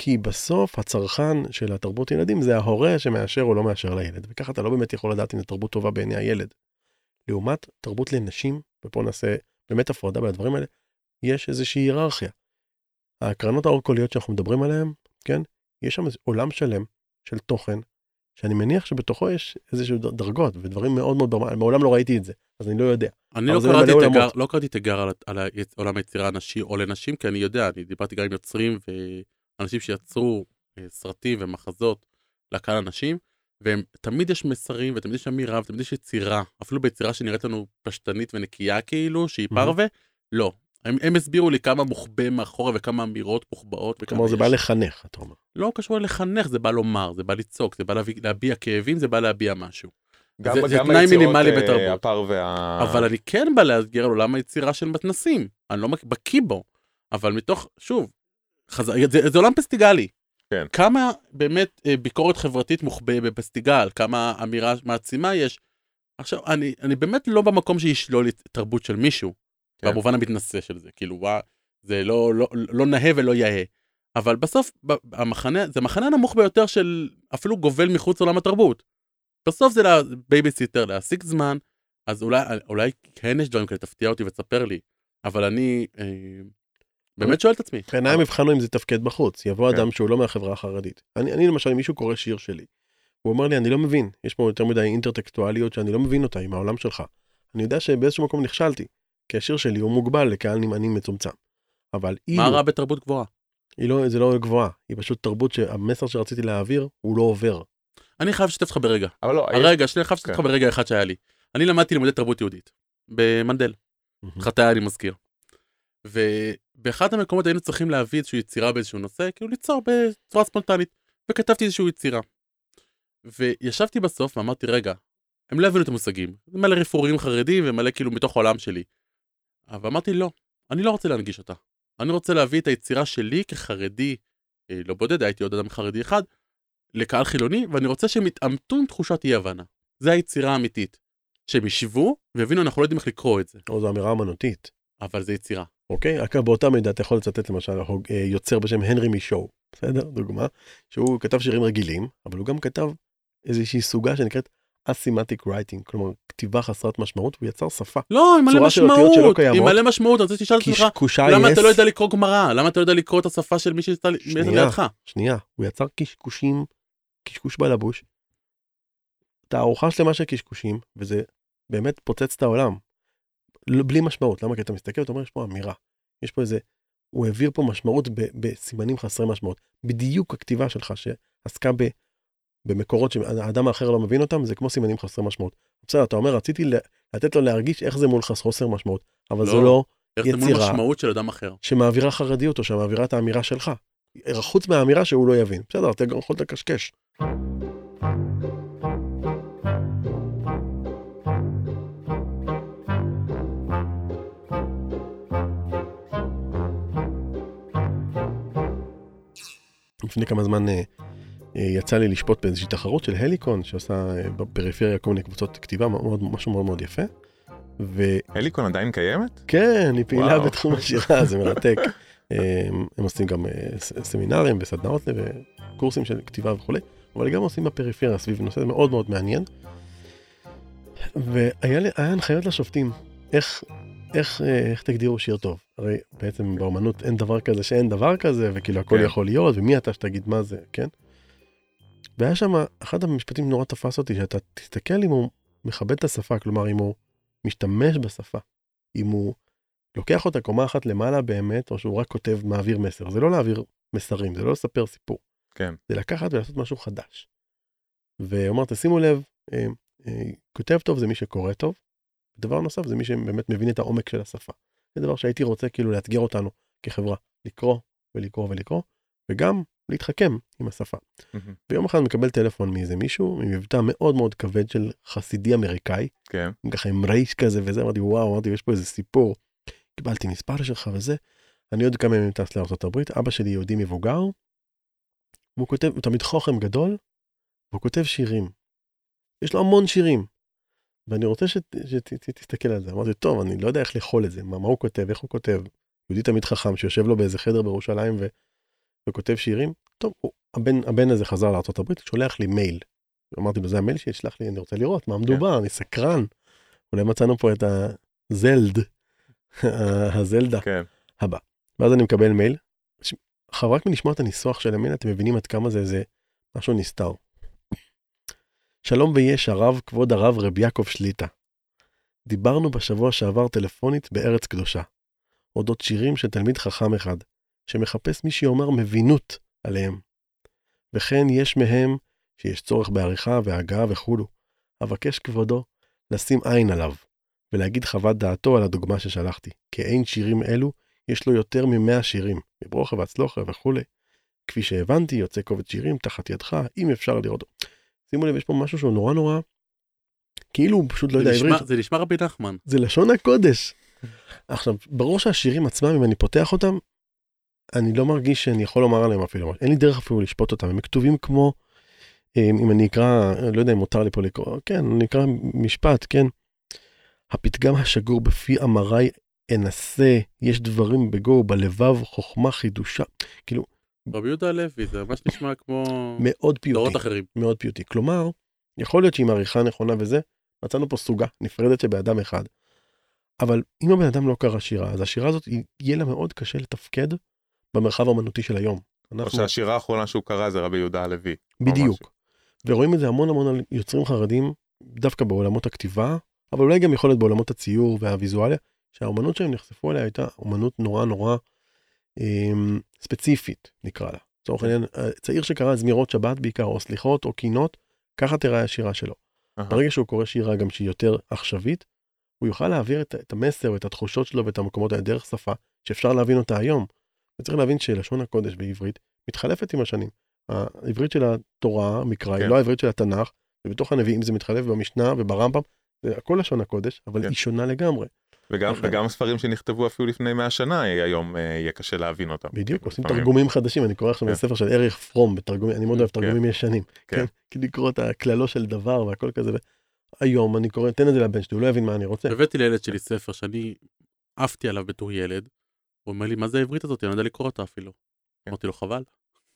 כי בסוף הצרכן של התרבות ילדים זה ההורה שמאשר או לא מאשר לילד, וככה אתה לא באמת יכול לדעת אם זו תרבות טובה בעיני הילד. לעומת תרבות לנשים, ופה נעשה באמת הפרדה בין הדברים האלה, יש איזושהי היררכיה. ההקרנות האור-קוליות שאנחנו מדברים עליהן, כן, יש שם עולם שלם של תוכן, שאני מניח שבתוכו יש איזשהו דרגות ודברים מאוד מאוד, ברמה- מעולם לא ראיתי את זה, אז אני לא יודע. אני לא זה קראתי תיגר. לא קראתי תיגר על, על עולם היצירה הנשי או לנשים, כי אני יודע, אני דיברתי גם עם יוצרים ואנשים שיצרו אה, סרטים ומחזות לקהל הנשים, והם תמיד יש מסרים ותמיד יש אמירה ותמיד יש יצירה, אפילו ביצירה שנראית לנו פשטנית ונקייה כאילו, שהיא. פרווה, לא. הם, הם הסבירו לי כמה מוחבא מאחורה וכמה אמירות מוחבאות. וכמה כלומר זה יש. בא לחנך, אתה אומר. לא קשור לחנך, זה בא לומר, זה בא לצעוק, זה בא להביא, להביע כאבים, זה בא להביע משהו. גם- זה- זה גם תנאי היצירות, מינימלי אה, בתרבות. הפר וה... אבל אני כן בא לאתגר על עולם היצירה של מתנסים. אני לא בקיא בו, אבל מתוך, שוב, חז... זה, זה עולם פסטיגלי. כן. כמה באמת אה, ביקורת חברתית מוחבא בפסטיגל, כמה אמירה מעצימה יש. עכשיו, אני, אני באמת לא במקום שישלול את תרבות של מישהו, כן. במובן המתנשא של זה, כאילו, וואה, זה לא, לא, לא נאה ולא יאה. אבל בסוף, המחנה, זה המחנה הנמוך ביותר של אפילו גובל מחוץ לעולם התרבות. בסוף זה בייביסיטר, להשיג זמן, אז אולי, אולי כן יש דברים כאלה, תפתיע אותי ותספר לי, אבל אני אה, באמת שואל את עצמי. בעיניי המבחן אם זה תפקד בחוץ. יבוא כן. אדם שהוא לא מהחברה החרדית. אני, אני למשל, אם מישהו קורא שיר שלי, הוא אומר לי, אני לא מבין, יש פה יותר מדי אינטרטקטואליות שאני לא מבין אותה עם העולם שלך. אני יודע שבאיזשהו מקום נכשלתי, כי השיר שלי הוא מוגבל לקהל נמעני מצומצם. אבל אילו, מה רע בתרבות גבוהה? היא לא, זה לא גבוהה, היא פשוט תרבות שהמסר שרציתי להעביר, הוא לא עובר. אני חייב לשתף אותך ברגע. אבל לא, יש- הרגע, שנייה, חייב לשתף כן. אותך ברגע אחד שהיה לי. אני למדתי לימודי תרבות יהודית, במנדל, חטאי אני מזכיר. ובאחד המקומות היינו צריכים להביא איזושהי יצירה באיזשהו נושא, כאילו ליצור בצורה ספונטנית, וכתבתי איזושהי יצירה. וישבתי בסוף ואמרתי, רגע, הם לא הבינו את המושגים, מלא רפורים חרדים ומלא כאילו מתוך העולם שלי. אבל אמרתי, לא, אני לא רוצה להנגיש אותה. אני רוצה להביא את היצירה שלי כחרדי, אה, לא בודד, הייתי עוד אדם חרדי אחד, לקהל חילוני, ואני רוצה שהם יתעמתו עם תחושת אי הבנה. זה היצירה האמיתית. שהם ישבו ויבינו, אנחנו לא יודעים איך לקרוא את זה, או זו אמירה אמנותית. אבל זה יצירה. אוקיי? אגב, באותה מידה אתה יכול לצטט למשל אה, יוצר בשם הנרי מישואו, בסדר? דוגמה, שהוא כתב שירים רגילים, אבל הוא גם כתב איזושהי סוגה שנקראת אסימטיק רייטינג, כלומר כתיבה חסרת משמעות, והוא יצר שפה. לא, עם מלא משמעות. עם מלא משמעות, אני רוצה לשאול את עצמך, למה אתה לא יודע לקרוא גמרא? למה אתה לא יודע לקרוא את השפה של מי שאתה שנייה. לידך? שנייה, הוא יצר קשקושים, קשקוש בלבוש, תערוכה שלמה של קשקושים, וזה באמת פוצץ את העולם. לא- בלי משמעות, למה? כי אתה מסתכל, אתה אומר, יש פה אמירה, יש פה איזה, הוא העביר פה משמעות בסימנים חסרי משמעות. בדיוק הכתיבה שלך שעסקה ב, במקורות שהאדם האחר לא מבין אותם, זה כמו סימנים חסרי משמעות. בסדר, אתה אומר, רציתי לתת לו להרגיש איך זה מול חס- חוסר משמעות, אבל לא. זו לא איך זה מול יצירה. משמעות של אדם אחר? שמעבירה חרדיות או שמעבירה את האמירה שלך. חוץ מהאמירה שהוא לא יבין. בסדר, אתה גם יכול לקשקש. לפני כמה זמן אה, יצא לי לשפוט באיזושהי תחרות של הליקון, שעושה אה, בפריפריה כל מיני קבוצות כתיבה, מאוד, משהו מאוד מאוד יפה. וכן, הליקון עדיין קיימת? היא פעילה וואו. בתחום השירה, זה מרתק. אה, הם עושים גם אה, סמינרים וסדנאות וקורסים של כתיבה וכולי, אבל גם עושים בפריפריה סביב נושא מאוד מאוד מעניין. והיה לי- הנחיות לשופטים, איך, איך, אה, איך תגדירו שיר טוב? הרי בעצם באמנות אין דבר כזה שאין דבר כזה, וכאילו הכל כן. יכול להיות, ומי אתה שתגיד מה זה, כן? והיה שם, אחד המשפטים נורא תפס אותי, שאתה תסתכל אם הוא מכבד את השפה, כלומר אם הוא משתמש בשפה, אם הוא לוקח אותה קומה אחת למעלה באמת, או שהוא רק כותב, מעביר מסר. זה לא להעביר מסרים, זה לא לספר סיפור. כן. זה לקחת ולעשות משהו חדש. ואומר, תשימו לב, אה, אה, כותב טוב זה מי שקורא טוב. דבר נוסף זה מי שבאמת מבין את העומק של השפה. זה דבר שהייתי רוצה כאילו לאתגר אותנו כחברה, לקרוא ולקרוא ולקרוא, וגם להתחכם עם השפה. מהמם. ויום אחד מקבל טלפון מאיזה מישהו, עם מבטא מאוד מאוד כבד של חסידי אמריקאי, כן. ככה עם רייש כזה וזה, אמרתי וואו, אמרתי יש פה איזה סיפור. קיבלתי מספר שלך וזה, אני עוד כמה ימים טס לארה"ב, אבא שלי יהודי מבוגר, והוא כותב, הוא תמיד חוכם גדול, והוא כותב שירים. יש לו המון שירים. ואני רוצה שתסתכל על זה. אמרתי, טוב, אני לא יודע איך לאכול את זה, מה, מה הוא כותב, איך הוא כותב. יהודי תמיד חכם שיושב לו באיזה חדר בירושלים ו... וכותב שירים, טוב, הוא, הבן, הבן הזה חזר לארה"ב, שולח לי מייל. אמרתי לו, זה המייל שלי, שלח לי, אני רוצה לראות מה מדובר, אני סקרן. אולי מצאנו פה את הזלד, הזלדה. כן. ואז אני מקבל מייל. עכשיו רק מלשמוע את הניסוח של המייל אתם מבינים עד כמה זה איזה משהו נסתר. שלום ויש הרב, כבוד הרב רב יעקב שליטה. דיברנו בשבוע שעבר טלפונית בארץ קדושה. אודות שירים של תלמיד חכם אחד, שמחפש מי שיאמר מבינות עליהם. וכן יש מהם שיש צורך בעריכה והגעה וכולו. אבקש כבודו לשים עין עליו, ולהגיד חוות דעתו על הדוגמה ששלחתי, כי אין שירים אלו יש לו יותר מ-100 שירים, מברוכה והצלוחה וכולי. כפי שהבנתי, יוצא קובץ שירים תחת ידך, אם אפשר לראות. שימו לב, יש פה משהו שהוא נורא נורא, כאילו הוא פשוט לא יודע נשמע- עברית, זה נשמע רבי נחמן. זה לשון הקודש. עכשיו, ברור שהשירים עצמם, אם אני פותח אותם, אני לא מרגיש שאני יכול לומר עליהם אפילו. אין לי דרך אפילו לשפוט אותם, הם כתובים כמו, אם אני אקרא, לא יודע אם מותר לי פה לקרוא, כן, אני אקרא משפט, כן. הפתגם השגור בפי אמרי אנסה, יש דברים בגו, בלבב חוכמה חידושה. כאילו, רבי יהודה הלוי, זה ממש נשמע כמו מאוד פיוטי. דורות אחרים. מאוד פיוטי. כלומר, יכול להיות שעם עריכה נכונה וזה, מצאנו פה סוגה נפרדת שבאדם אחד. אבל אם הבן אדם לא קרא שירה, אז השירה הזאת, יהיה לה מאוד קשה לתפקד במרחב האמנותי של היום. או אנחנו, שהשירה האחרונה שהוא קרא זה רבי יהודה הלוי. או בדיוק. ורואים את זה המון המון על יוצרים חרדים, דווקא בעולמות הכתיבה, אבל אולי גם יכול להיות בעולמות הציור והוויזואליה, שהאומנות שהם נחשפו אליה הייתה אומנות נורא נורא אמ, ספציפית, נקרא לה. לצורך העניין, אה, צעיר שקרא זמירות שבת בעיקר, או סליחות, או קינות, ככה תראה השירה שלו. אהה. ברגע שהוא קורא שירה גם שהיא יותר עכשווית, הוא יוכל להעביר את, את המסר ואת התחושות שלו ואת המקומות האלה דרך שפה שאפשר להבין אותה היום. וצריך להבין שלשון הקודש בעברית מתחלפת עם השנים. העברית של התורה, המקרא, היא כן. לא העברית של התנ"ך, ובתוך הנביאים זה מתחלף במשנה וברמב"ם, זה הכל לשון הקודש, אבל כן. היא שונה לגמרי. וגם, לכן- וגם ספרים שנכתבו אפילו לפני 100 שנה היום אה, יהיה קשה להבין אותם. בדיוק, עושים. תרגומים חדשים, אני קורא עכשיו כן. בספר של אריך פרום, בתרגומים, אני מאוד אוהב כן. תרגומים ישנים. כן. כן. כי לקרוא את הכללו של דבר והכל כזה. ו- היום אני קורא, תן את זה לבן שלי, הוא לא יבין מה אני רוצה. הבאתי לילד שלי ספר שאני עפתי עליו בתור ילד. הוא אומר לי, מה זה העברית הזאת? אני לא יודע לקרוא אותה אפילו. אמרתי לו, חבל.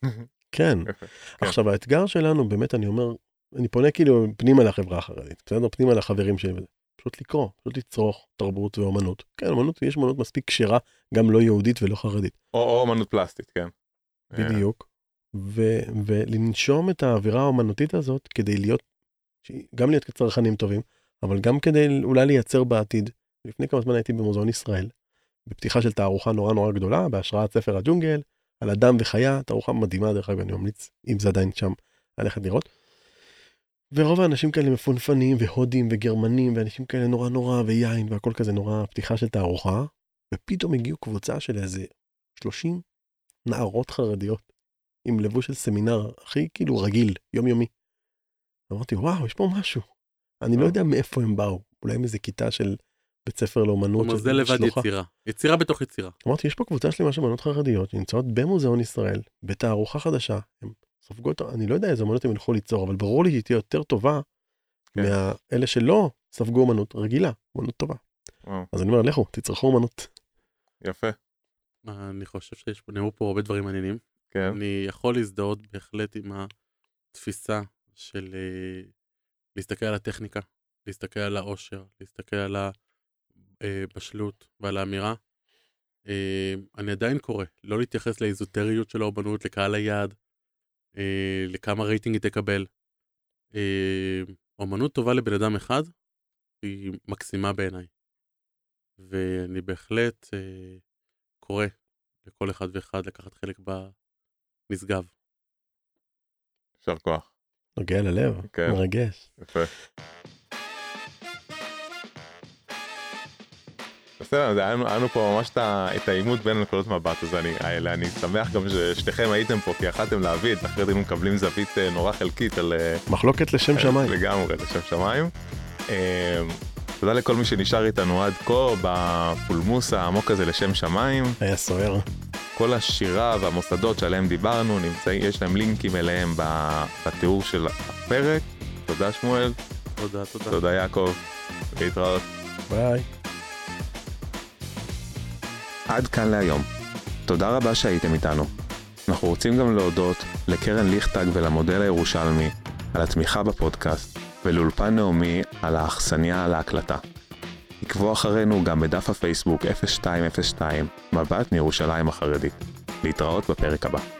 כן. עכשיו האתגר שלנו באמת אני אומר אני פונה כאילו פנימה לחברה החרדית בסדר פנימה לחברים שלי. פשוט לקרוא פשוט לצרוך תרבות ואומנות כן אומנות יש אומנות מספיק כשרה גם לא יהודית ולא חרדית או, או אמנות פלסטית, כן. בדיוק ו- ולנשום את האווירה האומנותית הזאת כדי להיות גם להיות צרכנים טובים אבל גם כדי אולי לייצר בעתיד לפני כמה זמן הייתי במוזיאון ישראל בפתיחה של תערוכה נורא נורא גדולה בהשראת ספר הג'ונגל על אדם וחיה תערוכה מדהימה דרך אגב אני ממליץ אם זה עדיין שם ללכת לראות. ורוב האנשים כאלה מפונפנים והודים וגרמנים ואנשים כאלה נורא נורא ויין והכל כזה נורא פתיחה של תערוכה ופתאום הגיעו קבוצה של איזה 30 נערות חרדיות עם לבוש של סמינר הכי כאילו רגיל יומיומי. אמרתי וואו יש פה משהו. אני לא יודע מאיפה הם באו אולי מאיזה כיתה של בית ספר לאומנות. כלומר, זה לבד שלוחה. יצירה. יצירה בתוך יצירה. אמרתי, יש פה קבוצה שלמה של אמנות חרדיות שנמצאות במוזיאון ישראל, בתערוכה חדשה. הן סופגות, אני לא יודע איזה אמנות הם ילכו ליצור, אבל ברור לי שהיא תהיה יותר טובה כן. מאלה שלא ספגו אמנות רגילה, אמנות טובה. וואו, אז אני אומר, לכו, תצרכו אמנות. יפה, אני חושב שיש פה, נאמרו פה הרבה דברים מעניינים. כן. אני יכול להזדהות בהחלט עם התפיסה של אה, להסתכל על הטכניקה, להסתכל על העושר, להסתכל על הבשלות ועל האמירה. אה, אני עדיין קורא לא להתייחס לאיזוטריות של האומנות, לקהל היעד, אה, לכמה רייטינג היא תקבל. אה, אומנות טובה לבן אדם אחד היא מקסימה בעיניי. ואני בהחלט אה, קורא לכל אחד ואחד לקחת חלק בנשגב. יישר כוח. נוגע ללב, כן. מרגש. יפה. בסדר, זה היה לנו- פה ממש את העימות בין נקודות מבט הזה, אני, האלה, אני שמח גם ששניכם הייתם פה, כי יכלתם להביא את, אחרת היינו מקבלים זווית אה, נורא חלקית על... אה, מחלוקת לשם שמיים. לגמרי, לשם שמיים. אה, תודה לכל מי שנשאר איתנו עד כה בפולמוס העמוק הזה לשם שמיים. היה סוער. כל השירה והמוסדות שעליהם דיברנו, נמצאים, יש להם לינקים אליהם בתיאור של הפרק. תודה שמואל, תודה, תודה. תודה יעקב, להתראות. ביי. עד כאן להיום. תודה רבה שהייתם איתנו. אנחנו רוצים גם להודות לקרן ליכטג ולמודל הירושלמי על התמיכה בפודקאסט, ולאולפן נעמי על האכסניה להקלטה. עקבו אחרינו גם בדף הפייסבוק 0202 מבט מירושלים החרדית. להתראות בפרק הבא.